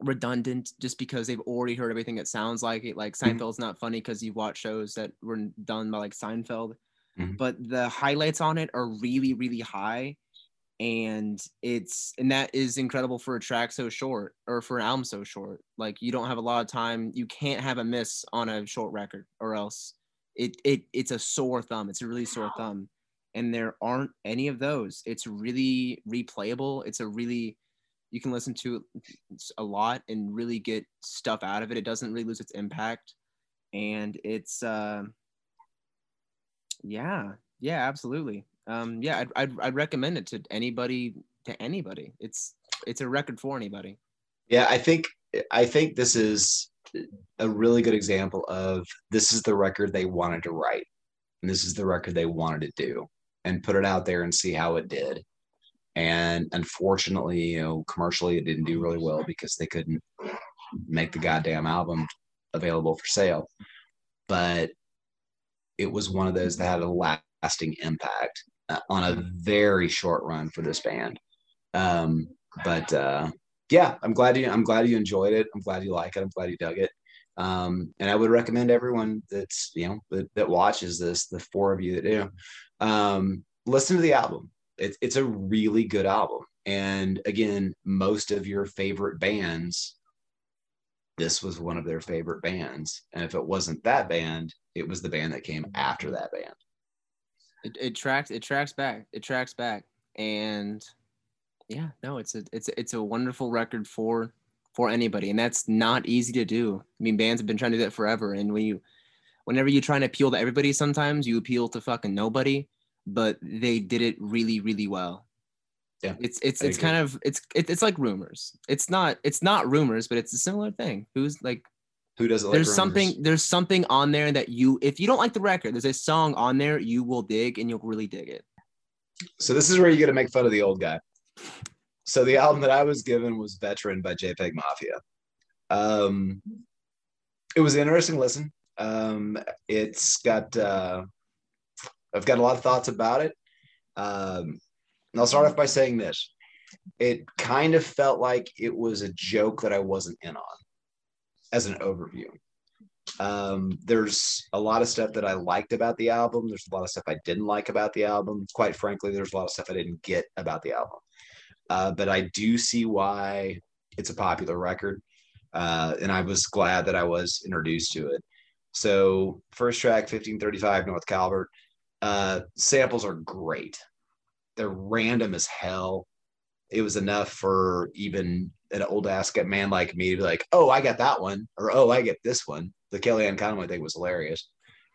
redundant just because they've already heard everything it sounds like it like mm-hmm. Seinfeld's not funny because you watch shows that were done by like Seinfeld. Mm-hmm. But the highlights on it are really really high and it's and that is incredible for a track so short or for an album so short. Like you don't have a lot of time. You can't have a miss on a short record or else it it it's a sore thumb. It's a really sore thumb. And there aren't any of those. It's really replayable. It's a really you can listen to a lot and really get stuff out of it. It doesn't really lose its impact. And it's uh yeah yeah absolutely um, yeah, I'd, I'd, I'd recommend it to anybody to anybody. It's it's a record for anybody.
Yeah, I think I think this is a really good example of this is the record they wanted to write, and this is the record they wanted to do, and put it out there and see how it did. And unfortunately, you know, commercially it didn't do really well because they couldn't make the goddamn album available for sale. But it was one of those that had a lasting impact on a very short run for this band. Um, but uh, yeah, I'm glad you I'm glad you enjoyed it. I'm glad you like it. I'm glad you dug it. Um, and I would recommend everyone that's you know that, that watches this, the four of you that do, um, listen to the album. It's a really good album. And again, most of your favorite bands, this was one of their favorite bands. And if it wasn't that band, it was the band that came after that band.
It, it tracks it tracks back. It tracks back. And yeah, no, it's a it's a, it's a wonderful record for for anybody. And that's not easy to do. I mean, bands have been trying to do that forever. And when you whenever you're trying to appeal to everybody, sometimes you appeal to fucking nobody. But they did it really, really well.
Yeah,
it's it's it's kind of it's it, it's like rumors. It's not it's not rumors, but it's a similar thing. Who's like
who doesn't
there's rumors? something there's something on there that you if you don't like the record there's a song on there you will dig and you'll really dig it
So this is where you get to make fun of the old guy. So the album that I was given was Veteran by JPEG Mafia. Um, it was an interesting listen. Um, it's got uh, I've got a lot of thoughts about it. Um, and I'll start off by saying this: it kind of felt like it was a joke that I wasn't in on, as an overview. Um, there's a lot of stuff that I liked about the album. There's a lot of stuff I didn't like about the album. Quite frankly, there's a lot of stuff I didn't get about the album. Uh, but I do see why it's a popular record. Uh, and I was glad that I was introduced to it. So, first track, 1535 North Calvert. Uh, samples are great. They're random as hell. It was enough for even an old ass man like me to be like, oh, I got that one, or oh, I get this one. The Kellyanne Conway thing was hilarious.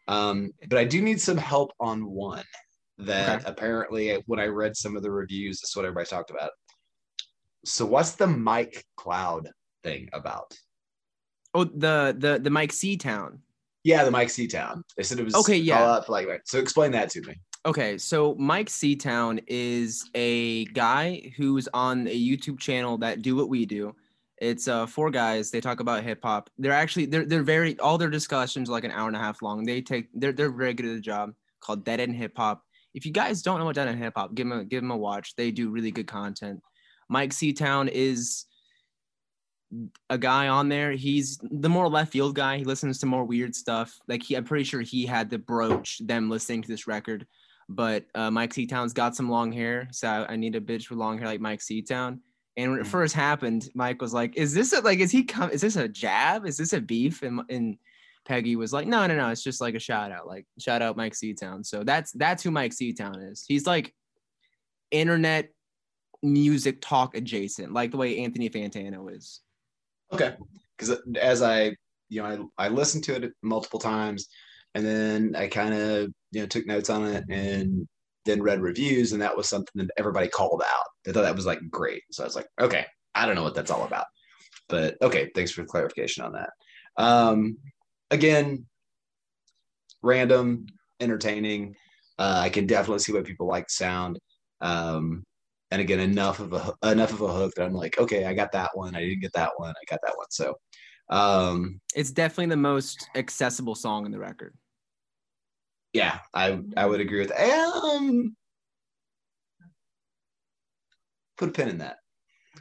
Um, but I do need some help on one that okay. apparently, when I read some of the reviews, that's what everybody talked about. So, what's the Mike Cloud thing about?
Oh, the the the Mike Seatown.
Yeah, the Mike Seatown. They said it was
okay. Yeah, up,
like so. Explain that to me.
Okay, so Mike Seatown is a guy who's on a YouTube channel that do what we do. It's uh four guys. They talk about hip hop. They're actually they're they're very all their discussions are like an hour and a half long. They take they're they're very good at the job. Called Dead End Hip Hop. If you guys don't know what Dead End Hip Hop, give them a give them a watch. They do really good content. Mike Seatown is a guy on there. He's the more left field guy. He listens to more weird stuff. Like he, I'm pretty sure he had the broach them listening to this record. But uh, Mike Seatown's got some long hair, so I need a bitch with long hair like Mike Seatown. And when it mm. first happened, Mike was like, "Is this a, like? Is he come? Is this a jab? Is this a beef?" And, and Peggy was like, "No, no, no. It's just like a shout out. Like shout out Mike Seatown." So that's that's who Mike Seatown is. He's like internet music talk adjacent, like the way Anthony Fantano is.
Okay, because as I you know I I listened to it multiple times, and then I kind of you know took notes on it and then read reviews, and that was something that everybody called out. They thought that was like great, so I was like, okay, I don't know what that's all about, but okay, thanks for clarification on that. Um, again, random, entertaining. Uh, I can definitely see why people like sound. Um, and again enough of a enough of a hook that I'm like, okay, I got that one. I didn't get that one. I got that one. So um
it's definitely the most accessible song in the record.
Yeah, I I would agree with that. Um put a pin in that.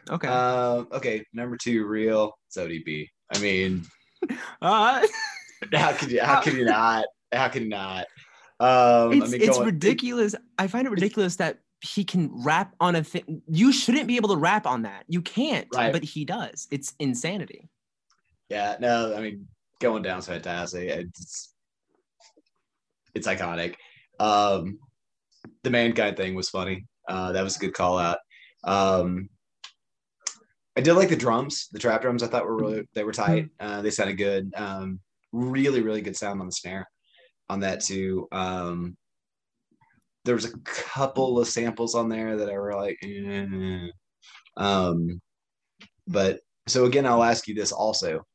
Okay.
Uh, okay, number two, real. It's ODB. I mean, (laughs) uh, how could you? How could you not? How could you not?
Um, it's, I mean, it's going, ridiculous. I find it ridiculous that he can rap on a thing. You shouldn't be able to rap on that. You can't, right. but he does. It's insanity.
Yeah, no, I mean, going down's fantastic. It's it's iconic. Um, the mankind thing was funny. Uh, that was a good call out. Um, I did like the drums. The trap drums I thought were really they were tight. Mm-hmm. Uh, they sounded good. Um, really, really good sound on the snare on that too. Um, there was a couple of samples on there that I were like, eh. um, but so again, I'll ask you this also.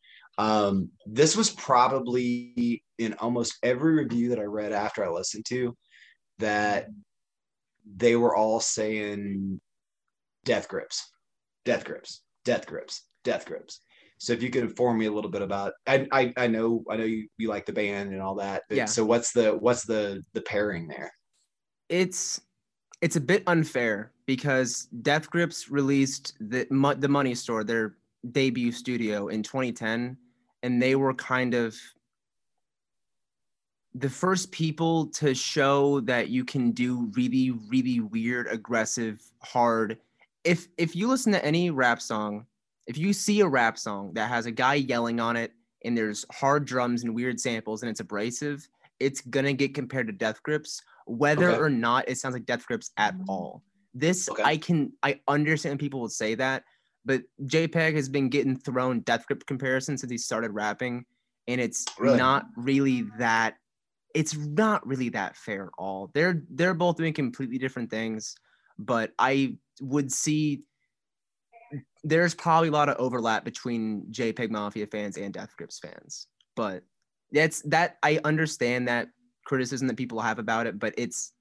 Um, this was probably in almost every review that I read after I listened to that they were all saying death grips, death grips, death grips, death grips. So if you could inform me a little bit about, I I, I know I know you, you like the band and all that. yeah. So what's the what's the the pairing there?
it's it's a bit unfair because Death Grips released the the Money Store, their debut studio in 2010, and they were kind of the first people to show that you can do really really weird aggressive hard if if you listen to any rap song if you see a rap song that has a guy yelling on it and there's hard drums and weird samples and it's abrasive it's gonna get compared to death grips whether okay. or not it sounds like death grips at mm. all. This okay. I can I understand people would say that, but JPEG has been getting thrown death grip comparisons since he started rapping, and it's really? not really that it's not really that fair at all. They're they're both doing completely different things, but I would see there's probably a lot of overlap between JPEG Mafia fans and Death Grips fans. But that's that I understand that criticism that people have about it, but it's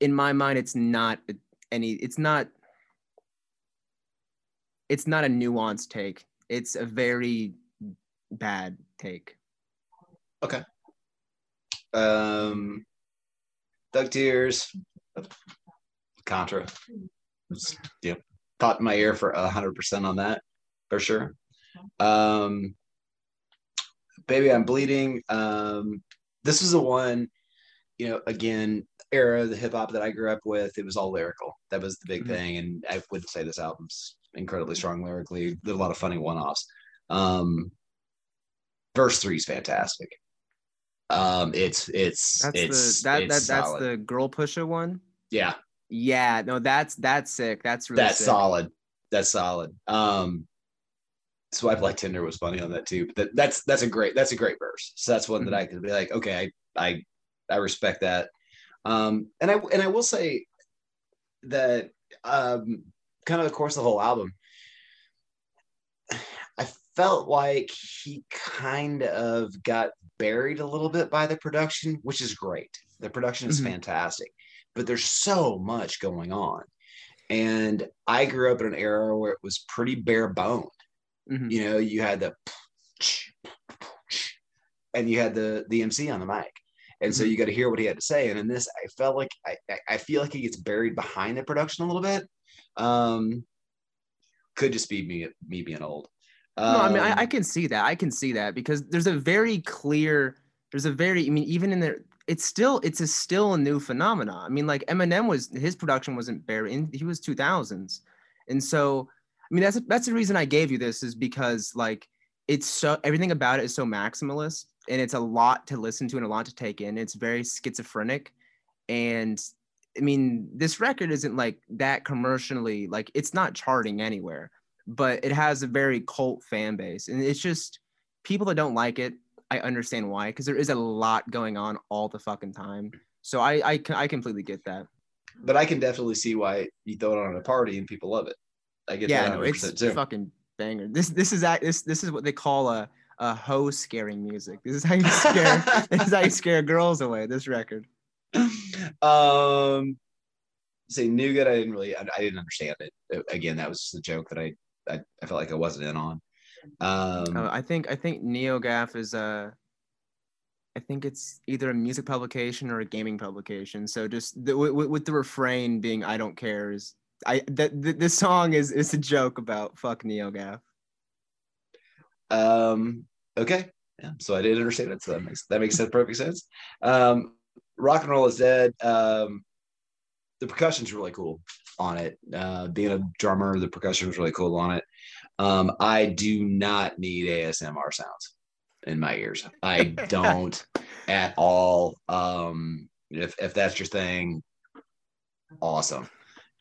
in my mind, it's not any. It's not. It's not a nuanced take. It's a very bad take.
Okay. Um, Thug Tears, Contra. Yeah, caught in my ear for hundred percent on that for sure. Um, baby, I'm bleeding. Um, this is the one, you know, again, era of the hip hop that I grew up with. It was all lyrical. That was the big mm-hmm. thing, and I wouldn't say this album's incredibly strong lyrically. There's a lot of funny one offs. Um, verse three is fantastic. Um, it's it's
that's
it's
the, that,
it's
that that's the girl pusher one.
Yeah.
Yeah, no, that's that's sick. That's really
that's
sick.
solid. That's solid. Um, swipe like Tinder was funny on that too. But that, that's that's a great that's a great verse. So that's one mm-hmm. that I could be like, okay, I I I respect that. Um, and I and I will say that um, kind of the course of the whole album, I felt like he kind of got buried a little bit by the production, which is great. The production is mm-hmm. fantastic, but there's so much going on. And I grew up in an era where it was pretty bare boned. Mm-hmm. You know, you had the and you had the the MC on the mic. And so mm-hmm. you got to hear what he had to say. And in this, I felt like I, I feel like he gets buried behind the production a little bit. Um, could just be me me being old.
Um, no, I mean I, I, um, can see that. I can see that because there's a very clear. There's a very. I mean, even in there, it's still it's a still a new phenomenon. I mean, like Eminem was his production wasn't buried. He was 2000s, and so I mean that's that's the reason I gave you this is because like it's so everything about it is so maximalist and it's a lot to listen to and a lot to take in. It's very schizophrenic. And I mean, this record isn't like that commercially, like it's not charting anywhere, but it has a very cult fan base. And it's just people that don't like it, I understand why, because there is a lot going on all the fucking time. So I, I, I completely get that.
But I can definitely see why you throw it on a party and people love it. I get
yeah, no, it's too. fucking banger. This this is this this is what they call a a hoe scaring music. This is how you scare. (laughs) this is how you scare girls away. This record. (laughs)
Um, say Nougat. I didn't really. I, I, didn't understand it. Again, that was just the joke that I, I, I felt like I wasn't in on. Um,
uh, I think I think NeoGaf is a. I think it's either a music publication or a gaming publication. So just the, with, with the refrain being "I don't care" is I that this song is is a joke about fuck NeoGaf.
Um, okay. Yeah. So I didn't understand it. So that makes that makes sense, perfect sense. Um, rock and roll is dead. Um, the percussion's really cool on it. Uh, being a drummer, the percussion was really cool on it. Um, I do not need ASMR sounds in my ears. I (laughs) don't at all. Um, if if that's your thing, awesome.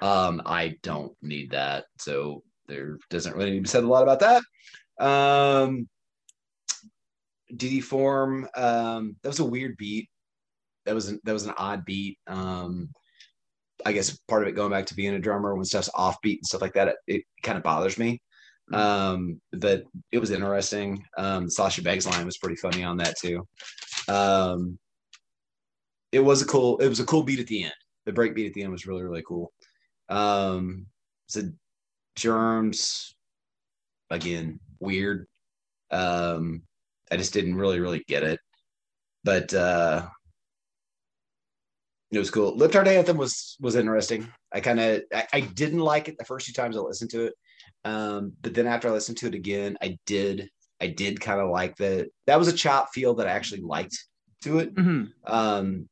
Um, I don't need that. So there doesn't really need to be said a lot about that. Um, DD form. Um, that was a weird beat. That was an, that was an odd beat. Um, I guess part of it going back to being a drummer when stuff's offbeat and stuff like that, it, it kind of bothers me. Mm-hmm. Um, but it was interesting. Um, Sasha Banks line was pretty funny on that too. Um, it was a cool. It was a cool beat at the end. The break beat at the end was really really cool. Um, so germs again weird. Um, I just didn't really, really get it. But uh, it was cool. Libtard Anthem was was interesting. I kind of I, I, didn't like it the first few times I listened to it, um, but then after I listened to it again, I did I did kind of like that. That was a chop feel that I actually liked to it. Mm-hmm. Um,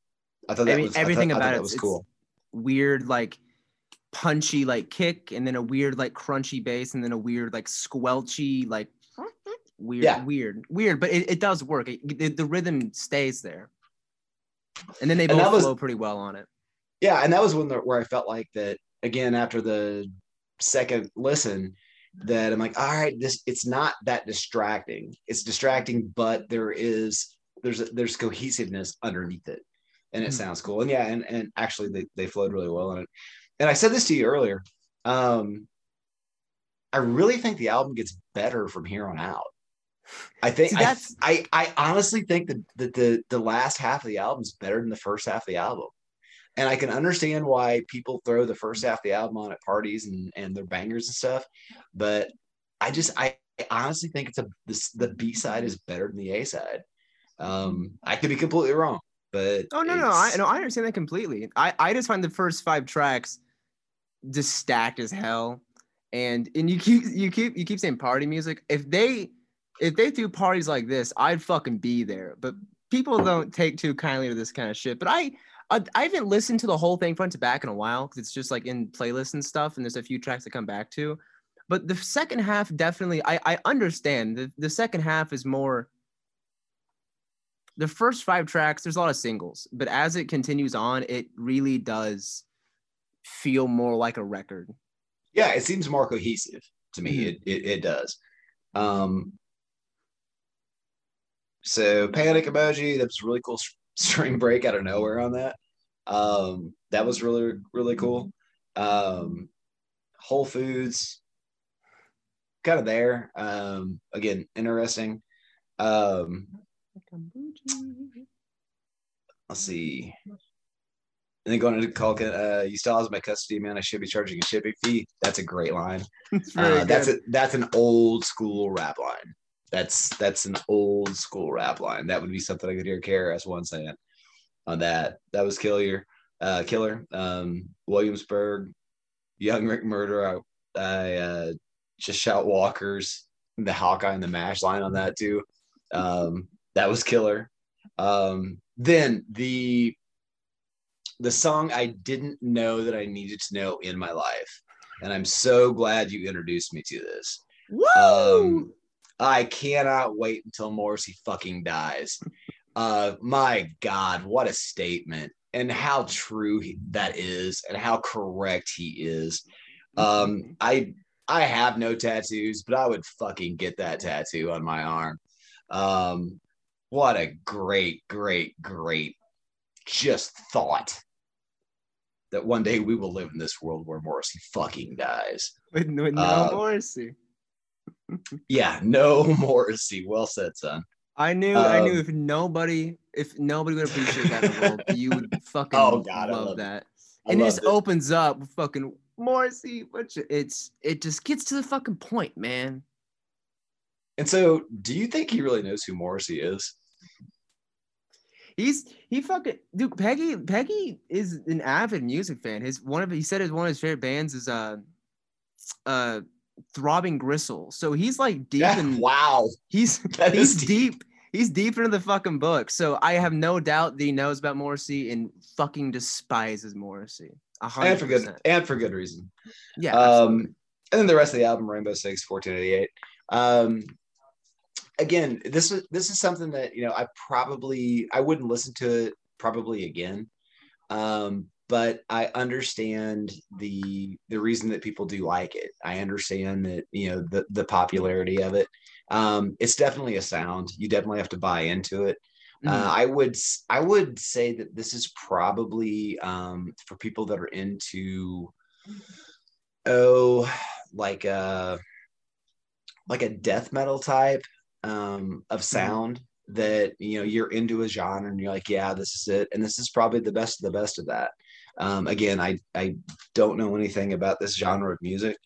I thought that I mean,
was everything
thought,
about
it was cool.
Weird, like punchy like kick and then a weird like crunchy bass and then a weird like squelchy like weird yeah. weird weird but it, it does work it, it, the rhythm stays there and then they both was, flow pretty well on it
yeah and that was when the, where i felt like that again after the second listen that i'm like all right this it's not that distracting it's distracting but there is there's a, there's cohesiveness underneath it and it mm-hmm. sounds cool and yeah and, and actually they, they flowed really well on it and I said this to you earlier. Um, I really think the album gets better from here on out. I think See, I, I, I honestly think that, that the the last half of the album is better than the first half of the album. and I can understand why people throw the first half of the album on at parties and and their bangers and stuff, but I just I, I honestly think it's a this the B side is better than the A side. Um, I could be completely wrong, but
oh no no I no I understand that completely. I I just find the first five tracks just stacked as hell, and and you keep you keep you keep saying party music. If they if they threw parties like this, I'd fucking be there. But people don't take too kindly to this kind of shit. But I I, I haven't listened to the whole thing front to back in a while because it's just like in playlists and stuff, and there's a few tracks to come back to. But the second half definitely, I I understand the the second half is more. The first five tracks, there's a lot of singles, but as it continues on, it really does feel more like a record.
Yeah, it seems more cohesive to me. Mm-hmm. It, it it does. Um, so panic emoji, that was really cool (laughs) string break out of nowhere on that. Um, that was really, really cool. Um, Whole Foods, kind of there. Um, again, interesting. Um, let's see. And then going to call uh, you still have my custody, man. I should be charging a shipping fee. That's a great line. (laughs) Uh, that's a, that's an old school rap line. That's that's an old school rap line. That would be something I could hear KRS One saying on that. That was killer. Uh, killer. Um, Williamsburg, Young Rick Murder. I, I uh, just shout Walkers, the Hawkeye and the Mash line on that too. Um, that was killer. Um, then the the song I didn't know that I needed to know in my life, and I'm so glad you introduced me to this. Woo! Um, I cannot wait until Morrissey fucking dies. Uh, my God, what a statement, and how true he, that is, and how correct he is. Um, I I have no tattoos, but I would fucking get that tattoo on my arm. Um, what a great, great, great just thought that one day we will live in this world where Morrissey fucking dies.
With, with no uh, Morrissey (laughs)
yeah, no Morrissey. Well said, son.
I knew, um, I knew um, if nobody, if nobody would appreciate that in the world, you would (laughs) fucking oh God, love, love that. And it just it. opens up fucking Morrissey. Which it's it just gets to the fucking point, man.
And so, do you think he really knows who Morrissey is?
He's he fucking dude. Peggy Peggy is an avid music fan. His one of he said his one of his favorite bands is uh uh throbbing gristle. So he's like deep yeah, in
wow.
He's (laughs) he's deep. deep. He's deep into the fucking book. So I have no doubt that he knows about Morrissey and fucking despises Morrissey. 100%.
And for good and for good reason.
Yeah.
Um and then the rest of the album, Rainbow Six, 1488. Um again, this is this is something that you know I probably I wouldn't listen to it probably again. Um, but I understand the the reason that people do like it. I understand that you know the the popularity of it. Um, it's definitely a sound. You definitely have to buy into it. Uh, mm-hmm. Uh, I would I would say that this is probably um, for people that are into oh like a like a death metal type um, of mm-hmm. sound mm-hmm. that you know you're into a genre and you're like yeah this is it and this is probably the best of the best of that um, again, I I don't know anything about this genre of music,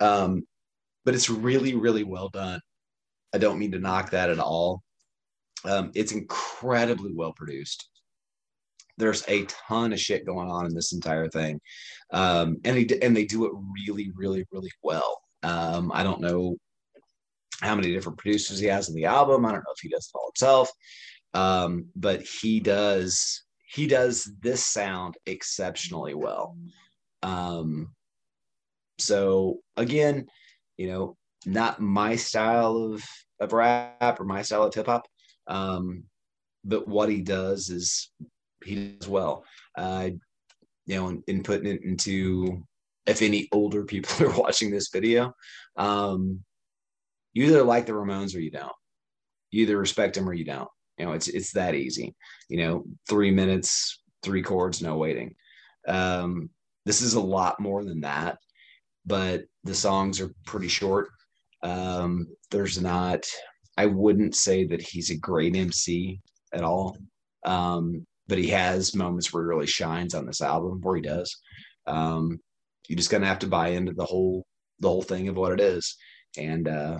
um, but it's really really well done. I don't mean to knock that at all. Um, it's incredibly well produced. There's a ton of shit going on in this entire thing, um, and they and they do it really really really well. Um, I don't know how many different producers he has in the album. I don't know if he does it all himself, um, but he does he does this sound exceptionally well. Um, so again, you know, not my style of of rap or my style of hip hop, um, but what he does is he does well. Uh, you know, in, in putting it into if any older people (laughs) are watching this video, um, you either like the Ramones or you don't. You either respect them or you don't. You know, it's it's that easy. You know, three minutes, three chords, no waiting. Um, this is a lot more than that, but the songs are pretty short. Um, there's not. I wouldn't say that he's a great MC at all. Um, but he has moments where he really shines on this album, where he does. Um, you're just gonna have to buy into the whole the whole thing of what it is, and uh,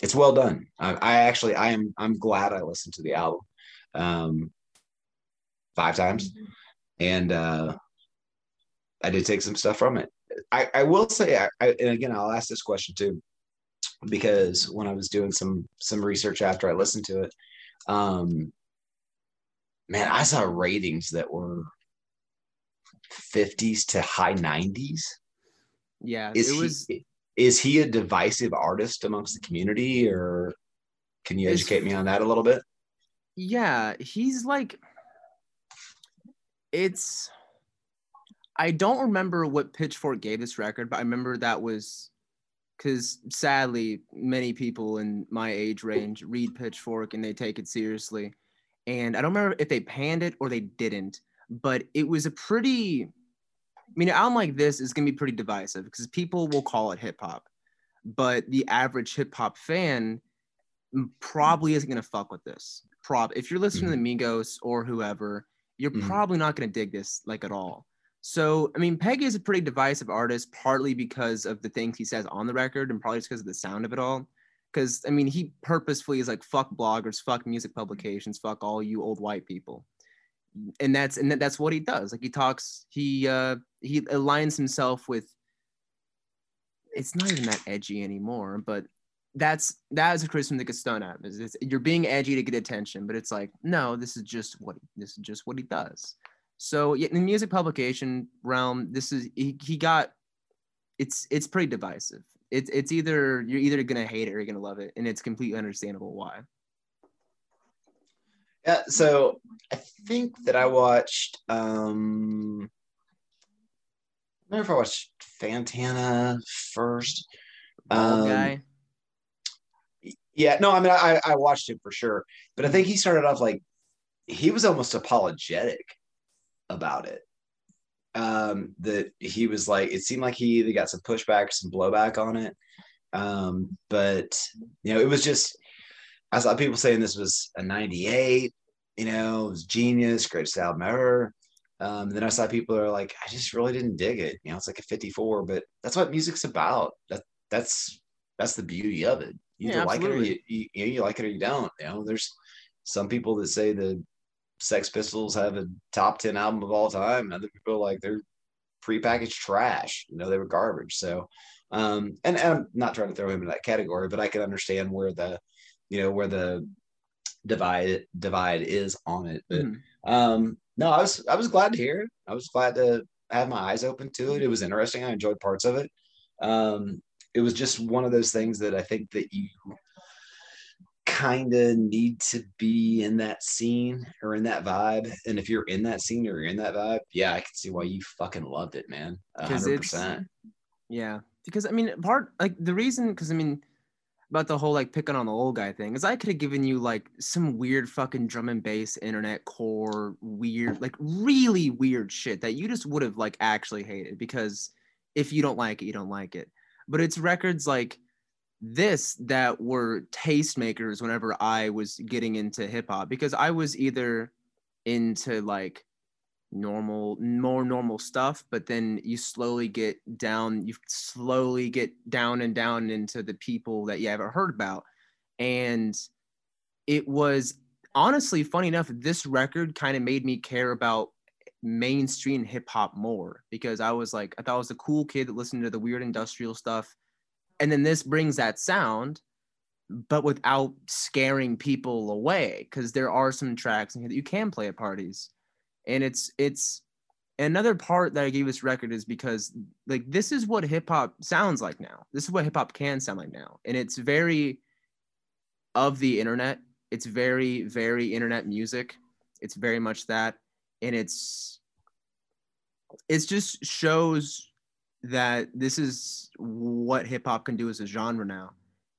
it's well done. I, I, actually I am I'm glad I listened to the album um, five times, mm-hmm. and uh, I did take some stuff from it. I, I will say, I, I, and again, I'll ask this question too, because when I was doing some some research after I listened to it, um, man, I saw ratings that were 50s to high 90s.
Yeah,
is it was. He, is he a divisive artist amongst the community, or can you educate me on that a little bit?
Yeah, he's like, it's. I don't remember what Pitchfork gave this record, but I remember that was because sadly, many people in my age range read Pitchfork and they take it seriously. And I don't remember if they panned it or they didn't, but it was a pretty. I mean, an album like this is gonna be pretty divisive because people will call it hip hop, but the average hip hop fan probably isn't gonna fuck with this. Prob if you're listening mm-hmm. to the Migos or whoever, you're mm-hmm. probably not gonna dig this like at all. So, I mean, Peggy is a pretty divisive artist, partly because of the things he says on the record and probably just because of the sound of it all. Because, I mean, he purposefully is like, fuck bloggers, fuck music publications, fuck all you old white people. And that's and that's what he does. Like he talks, he uh he aligns himself with it's not even that edgy anymore, but that's that is a criticism that gets thrown at. It's, it's, you're being edgy to get attention, but it's like, no, this is just what this is just what he does. So in the music publication realm, this is he, he got it's it's pretty divisive. It's it's either you're either gonna hate it or you're gonna love it, and it's completely understandable why.
Yeah, so I think that I watched um I remember if I watched Fantano first. Um, guy. Yeah, no, I mean I I watched him for sure, but I think he started off like he was almost apologetic about it. Um, that he was like, it seemed like he either got some pushback, some blowback on it. Um, but you know, it was just I saw people saying this was a 98, you know, it was genius, greatest album ever. Um, then I saw people are like, I just really didn't dig it. You know, it's like a 54, but that's what music's about. That that's that's the beauty of it. You either yeah, like it or you, you, you like it or you don't. You know, there's some people that say the Sex Pistols have a top 10 album of all time. Other people like they're prepackaged trash. You know, they were garbage. So, um, and, and I'm not trying to throw him in that category, but I can understand where the, you know, where the divide divide is on it. But mm-hmm. um, no, I was I was glad to hear it. I was glad to have my eyes open to it. It was interesting. I enjoyed parts of it. Um, it was just one of those things that I think that you kind of need to be in that scene or in that vibe. And if you're in that scene or you're in that vibe, yeah, I can see why you fucking loved it, man. hundred percent.
Yeah. Because I mean, part like the reason, because I mean, about the whole like picking on the old guy thing is I could have given you like some weird fucking drum and bass internet core weird like really weird shit that you just would have like actually hated because if you don't like it you don't like it. But it's records like this that were tastemakers whenever I was getting into hip hop because I was either into like normal more normal stuff but then you slowly get down you slowly get down and down into the people that you haven't heard about. And it was honestly funny enough this record kind of made me care about mainstream hip hop more because I was like I thought I was a cool kid that listened to the weird industrial stuff. And then this brings that sound but without scaring people away because there are some tracks in here that you can play at parties and it's it's another part that i gave this record is because like this is what hip-hop sounds like now. This is what hip-hop can sound like now. And it's very of the internet. It's very very internet music. It's very much that. And it's it's just shows that this is what hip hop can do as a genre now.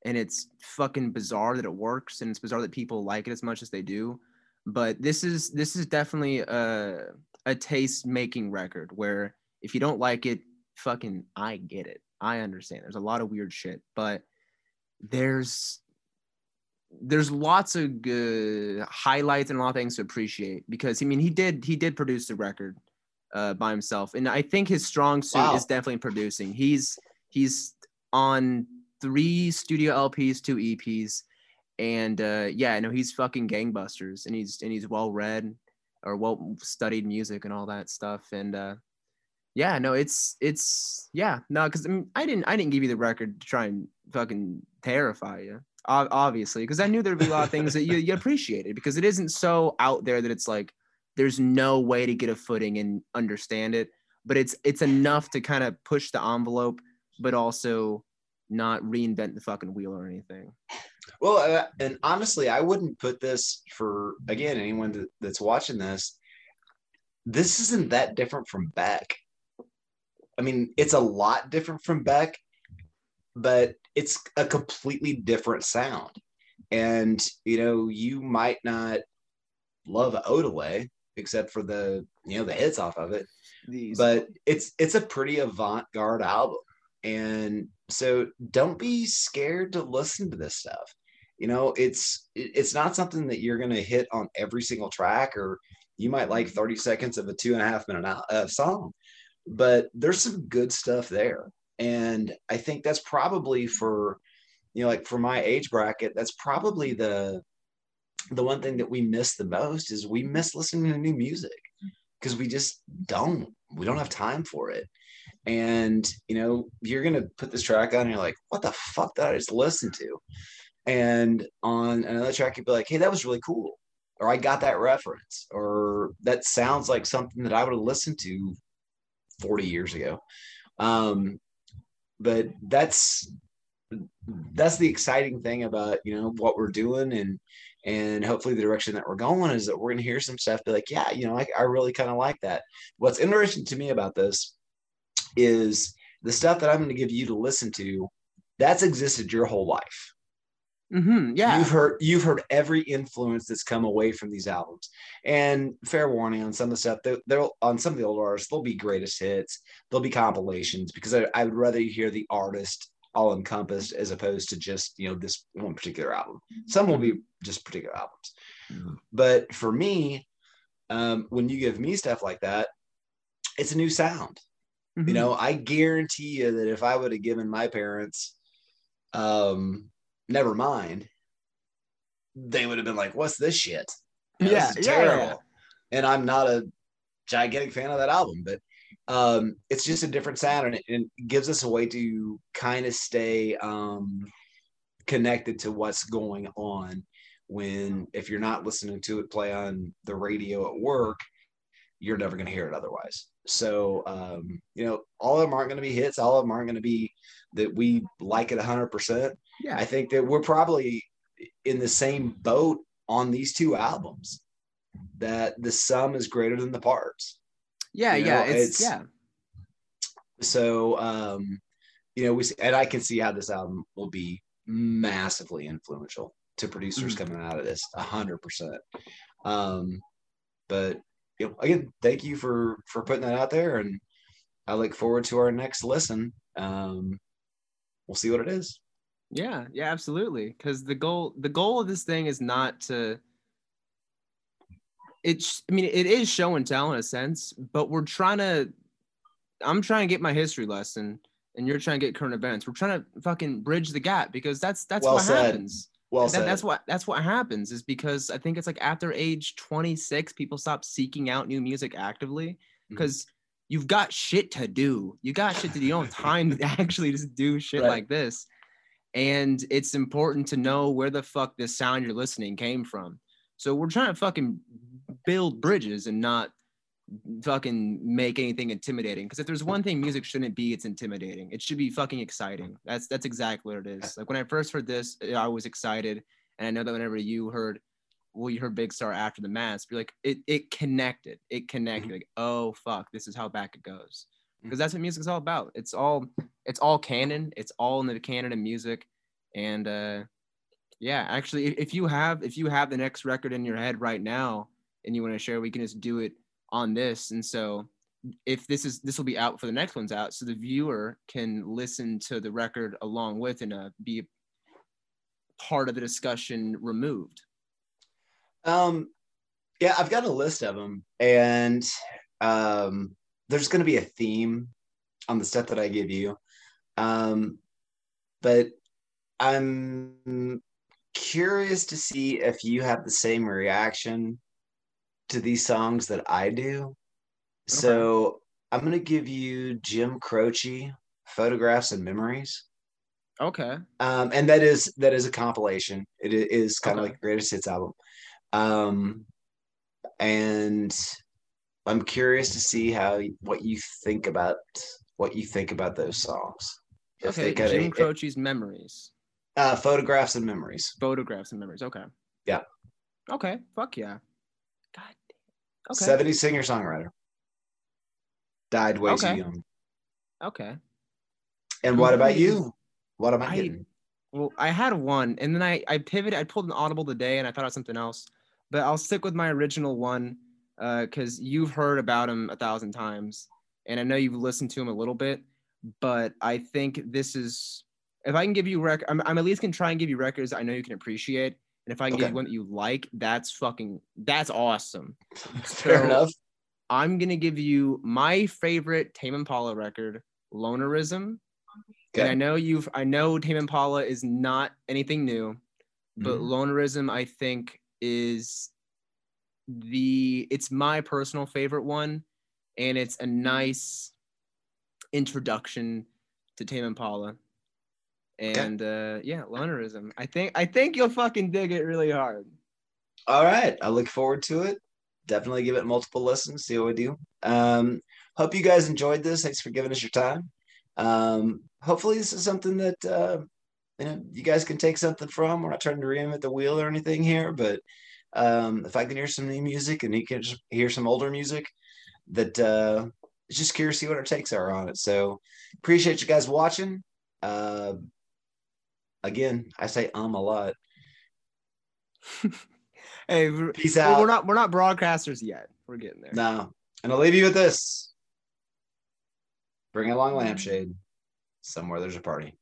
And it's fucking bizarre that it works. And it's bizarre that people like it as much as they do. But this is this is definitely a a taste making record where if you don't like it, fucking I get it. I understand. There's a lot of weird shit, but there's there's lots of good highlights and a lot of things to appreciate because I mean he did he did produce the record uh, by himself, and I think his strong suit
Wow.
is definitely producing. He's he's on three studio LPs, two EPs, and uh, yeah, no, he's fucking gangbusters, and he's and he's well read or well studied music and all that stuff, and uh, yeah, no, it's it's yeah, no, because I mean I didn't I didn't give you the record to try and fucking terrify you obviously, because I knew there'd be a lot of things that you, you appreciated because it isn't so out there that it's like there's no way to get a footing and understand it, but it's it's enough to kind of push the envelope, but also not reinvent the fucking wheel or anything.
Well, uh, and honestly, I wouldn't put this for again anyone that, that's watching this. This isn't that different from Beck. I mean, it's a lot different from Beck, but it's a completely different sound. And you know, you might not love Odelay except for the you know the hits off of it,
These,
but it's it's a pretty avant-garde album and so don't be scared to listen to this stuff. You know it's it's not something that you're going to hit on every single track or you might like 30 seconds of a two and a half minute uh, song but there's some good stuff there. And i think that's probably for you know like for my age bracket that's probably the the one thing that we miss the most is we miss listening to new music because we just don't we don't have time for it and you know you're gonna put this track on and you're like what the fuck did i just listen to? And on another track you'd be like hey that was really cool or i got that reference or that sounds like something that i would have listened to 40 years ago. Um but that's that's the exciting thing about you know what we're doing and and hopefully the direction that we're going is that we're going to hear some stuff be like yeah you know i, I really kind of like that. What's interesting to me about this is the stuff that i'm going to give you to listen to that's existed your whole life.
Hmm yeah,
you've heard you've heard every influence that's come away from these albums. And fair warning on some of the stuff they, they'll on some of the older artists there'll be greatest hits. There'll be compilations because I, I would rather you hear the artist all encompassed as opposed to just you know this one particular album. Some will be just particular albums. But for me um, when you give me stuff like that it's a new sound
Mhm.
you know i guarantee you that if i would have given my parents um never mind they would have been like what's this shit? You know,
Yeah,
this is
yeah, yeah,
terrible. And i'm not a gigantic fan of that album but um it's just a different sound and it, and it gives us a way to kind of stay um connected to what's going on when if you're not listening to it play on the radio at work you're never going to hear it otherwise. So um you know all of them aren't going to be hits. All of them aren't going to be that we like it 100%
yeah,
i think that we're probably in the same boat on these two albums that the sum is greater than the parts.
Yeah,
you
yeah. It's,
it's-
yeah,
so um you know we see, and i can see how this album will be massively influential to producers
Mhm.
coming out of this 100% um but you know again thank you for for putting that out there and i look forward to our next listen um we'll see what it is
Yeah, yeah, absolutely. Because the goal, the goal of this thing is not to. It's, I mean, it is show and tell in a sense, but we're trying to. I'm trying to get my history lesson, and you're trying to get current events. We're trying to fucking bridge the gap because that's that's
Well
what
said.
happens.
Well
That- that's what that's what happens is because I think it's like after age 26, people stop seeking out new music actively
Mm-hmm.
because you've got shit to do. You got shit to do. You don't have time to (laughs) actually just do shit
Right.
like this. And it's important to know where the fuck this sound you're listening came from. So we're trying to fucking build bridges and not fucking make anything intimidating. Because if there's one thing music shouldn't be, it's intimidating. It should be fucking exciting. That's that's exactly what it is. Like when I first heard this, eh, I was excited, and I know that whenever you heard, well, you heard Big Star after the mask, you're like, it it connected. It connected. Mm-hmm. Like, oh fuck, this is how back it goes. Mm. Because that's what music's all about. It's all it's all canon. It's all in the canon of music, and uh, yeah, actually, if you have if you have the next record in your head right now and you want to share, we can just do it on this. And so if this is this will be out for the next one's out, so the viewer can listen to the record along with and uh, be part of the discussion removed?
Um, yeah, I've got a list of them, and um, there's going to be a theme on the stuff that I give you. Um, but I'm curious to see if you have the same reaction to these songs that I do. Okay. So I'm going to give you Jim Croce, Photographs and Memories.
Okay.
Um, and that is that is a compilation. It is kind okay. of like greatest hits album. Um, and I'm curious to see how what you think about what you think about those songs.
If okay, Jim Croce's memories.
Uh, photographs and memories.
Photographs and memories. Okay.
Yeah.
Okay. Fuck yeah.
Okay. 70 singer songwriter. Died way okay. too young.
Okay.
And what about you? What am I, I getting?
Well, I had one, and then I I pivoted. I pulled an audible today, and I thought of something else. But I'll stick with my original one because uh, you've heard about him a thousand times, and I know you've listened to him a little bit. But I think this is if I can give you rec, I'm, I'm at least gonna try and give you records I know you can appreciate, and if I can okay. give you one that you like, that's fucking that's awesome. (laughs)
Fair so, enough.
I'm gonna give you my favorite Tame Impala record, Lonerism. Okay. And I know you've I know Tame Impala is not anything new, but mm-hmm. Lonerism I think is the it's my personal favorite one, and it's a nice introduction to Tame Impala. And okay. uh yeah, Lonerism. I think I think you'll fucking dig it really hard.
All right. I look forward to it definitely give it multiple listens, see what we do. Um, hope you guys enjoyed this. Thanks for giving us your time. Um, hopefully, this is something that uh, you know you guys can take something from. We're not trying to reinvent the wheel or anything here, but um, if I can hear some new music and you can hear some older music, that uh, just curious to see what our takes are on it. So appreciate you guys watching. Uh, again, I say um a lot. (laughs)
hey, peace out. We're not we're not broadcasters yet. We're getting there.
No, and I'll leave you with this. Bring along lampshade. Somewhere there's a party.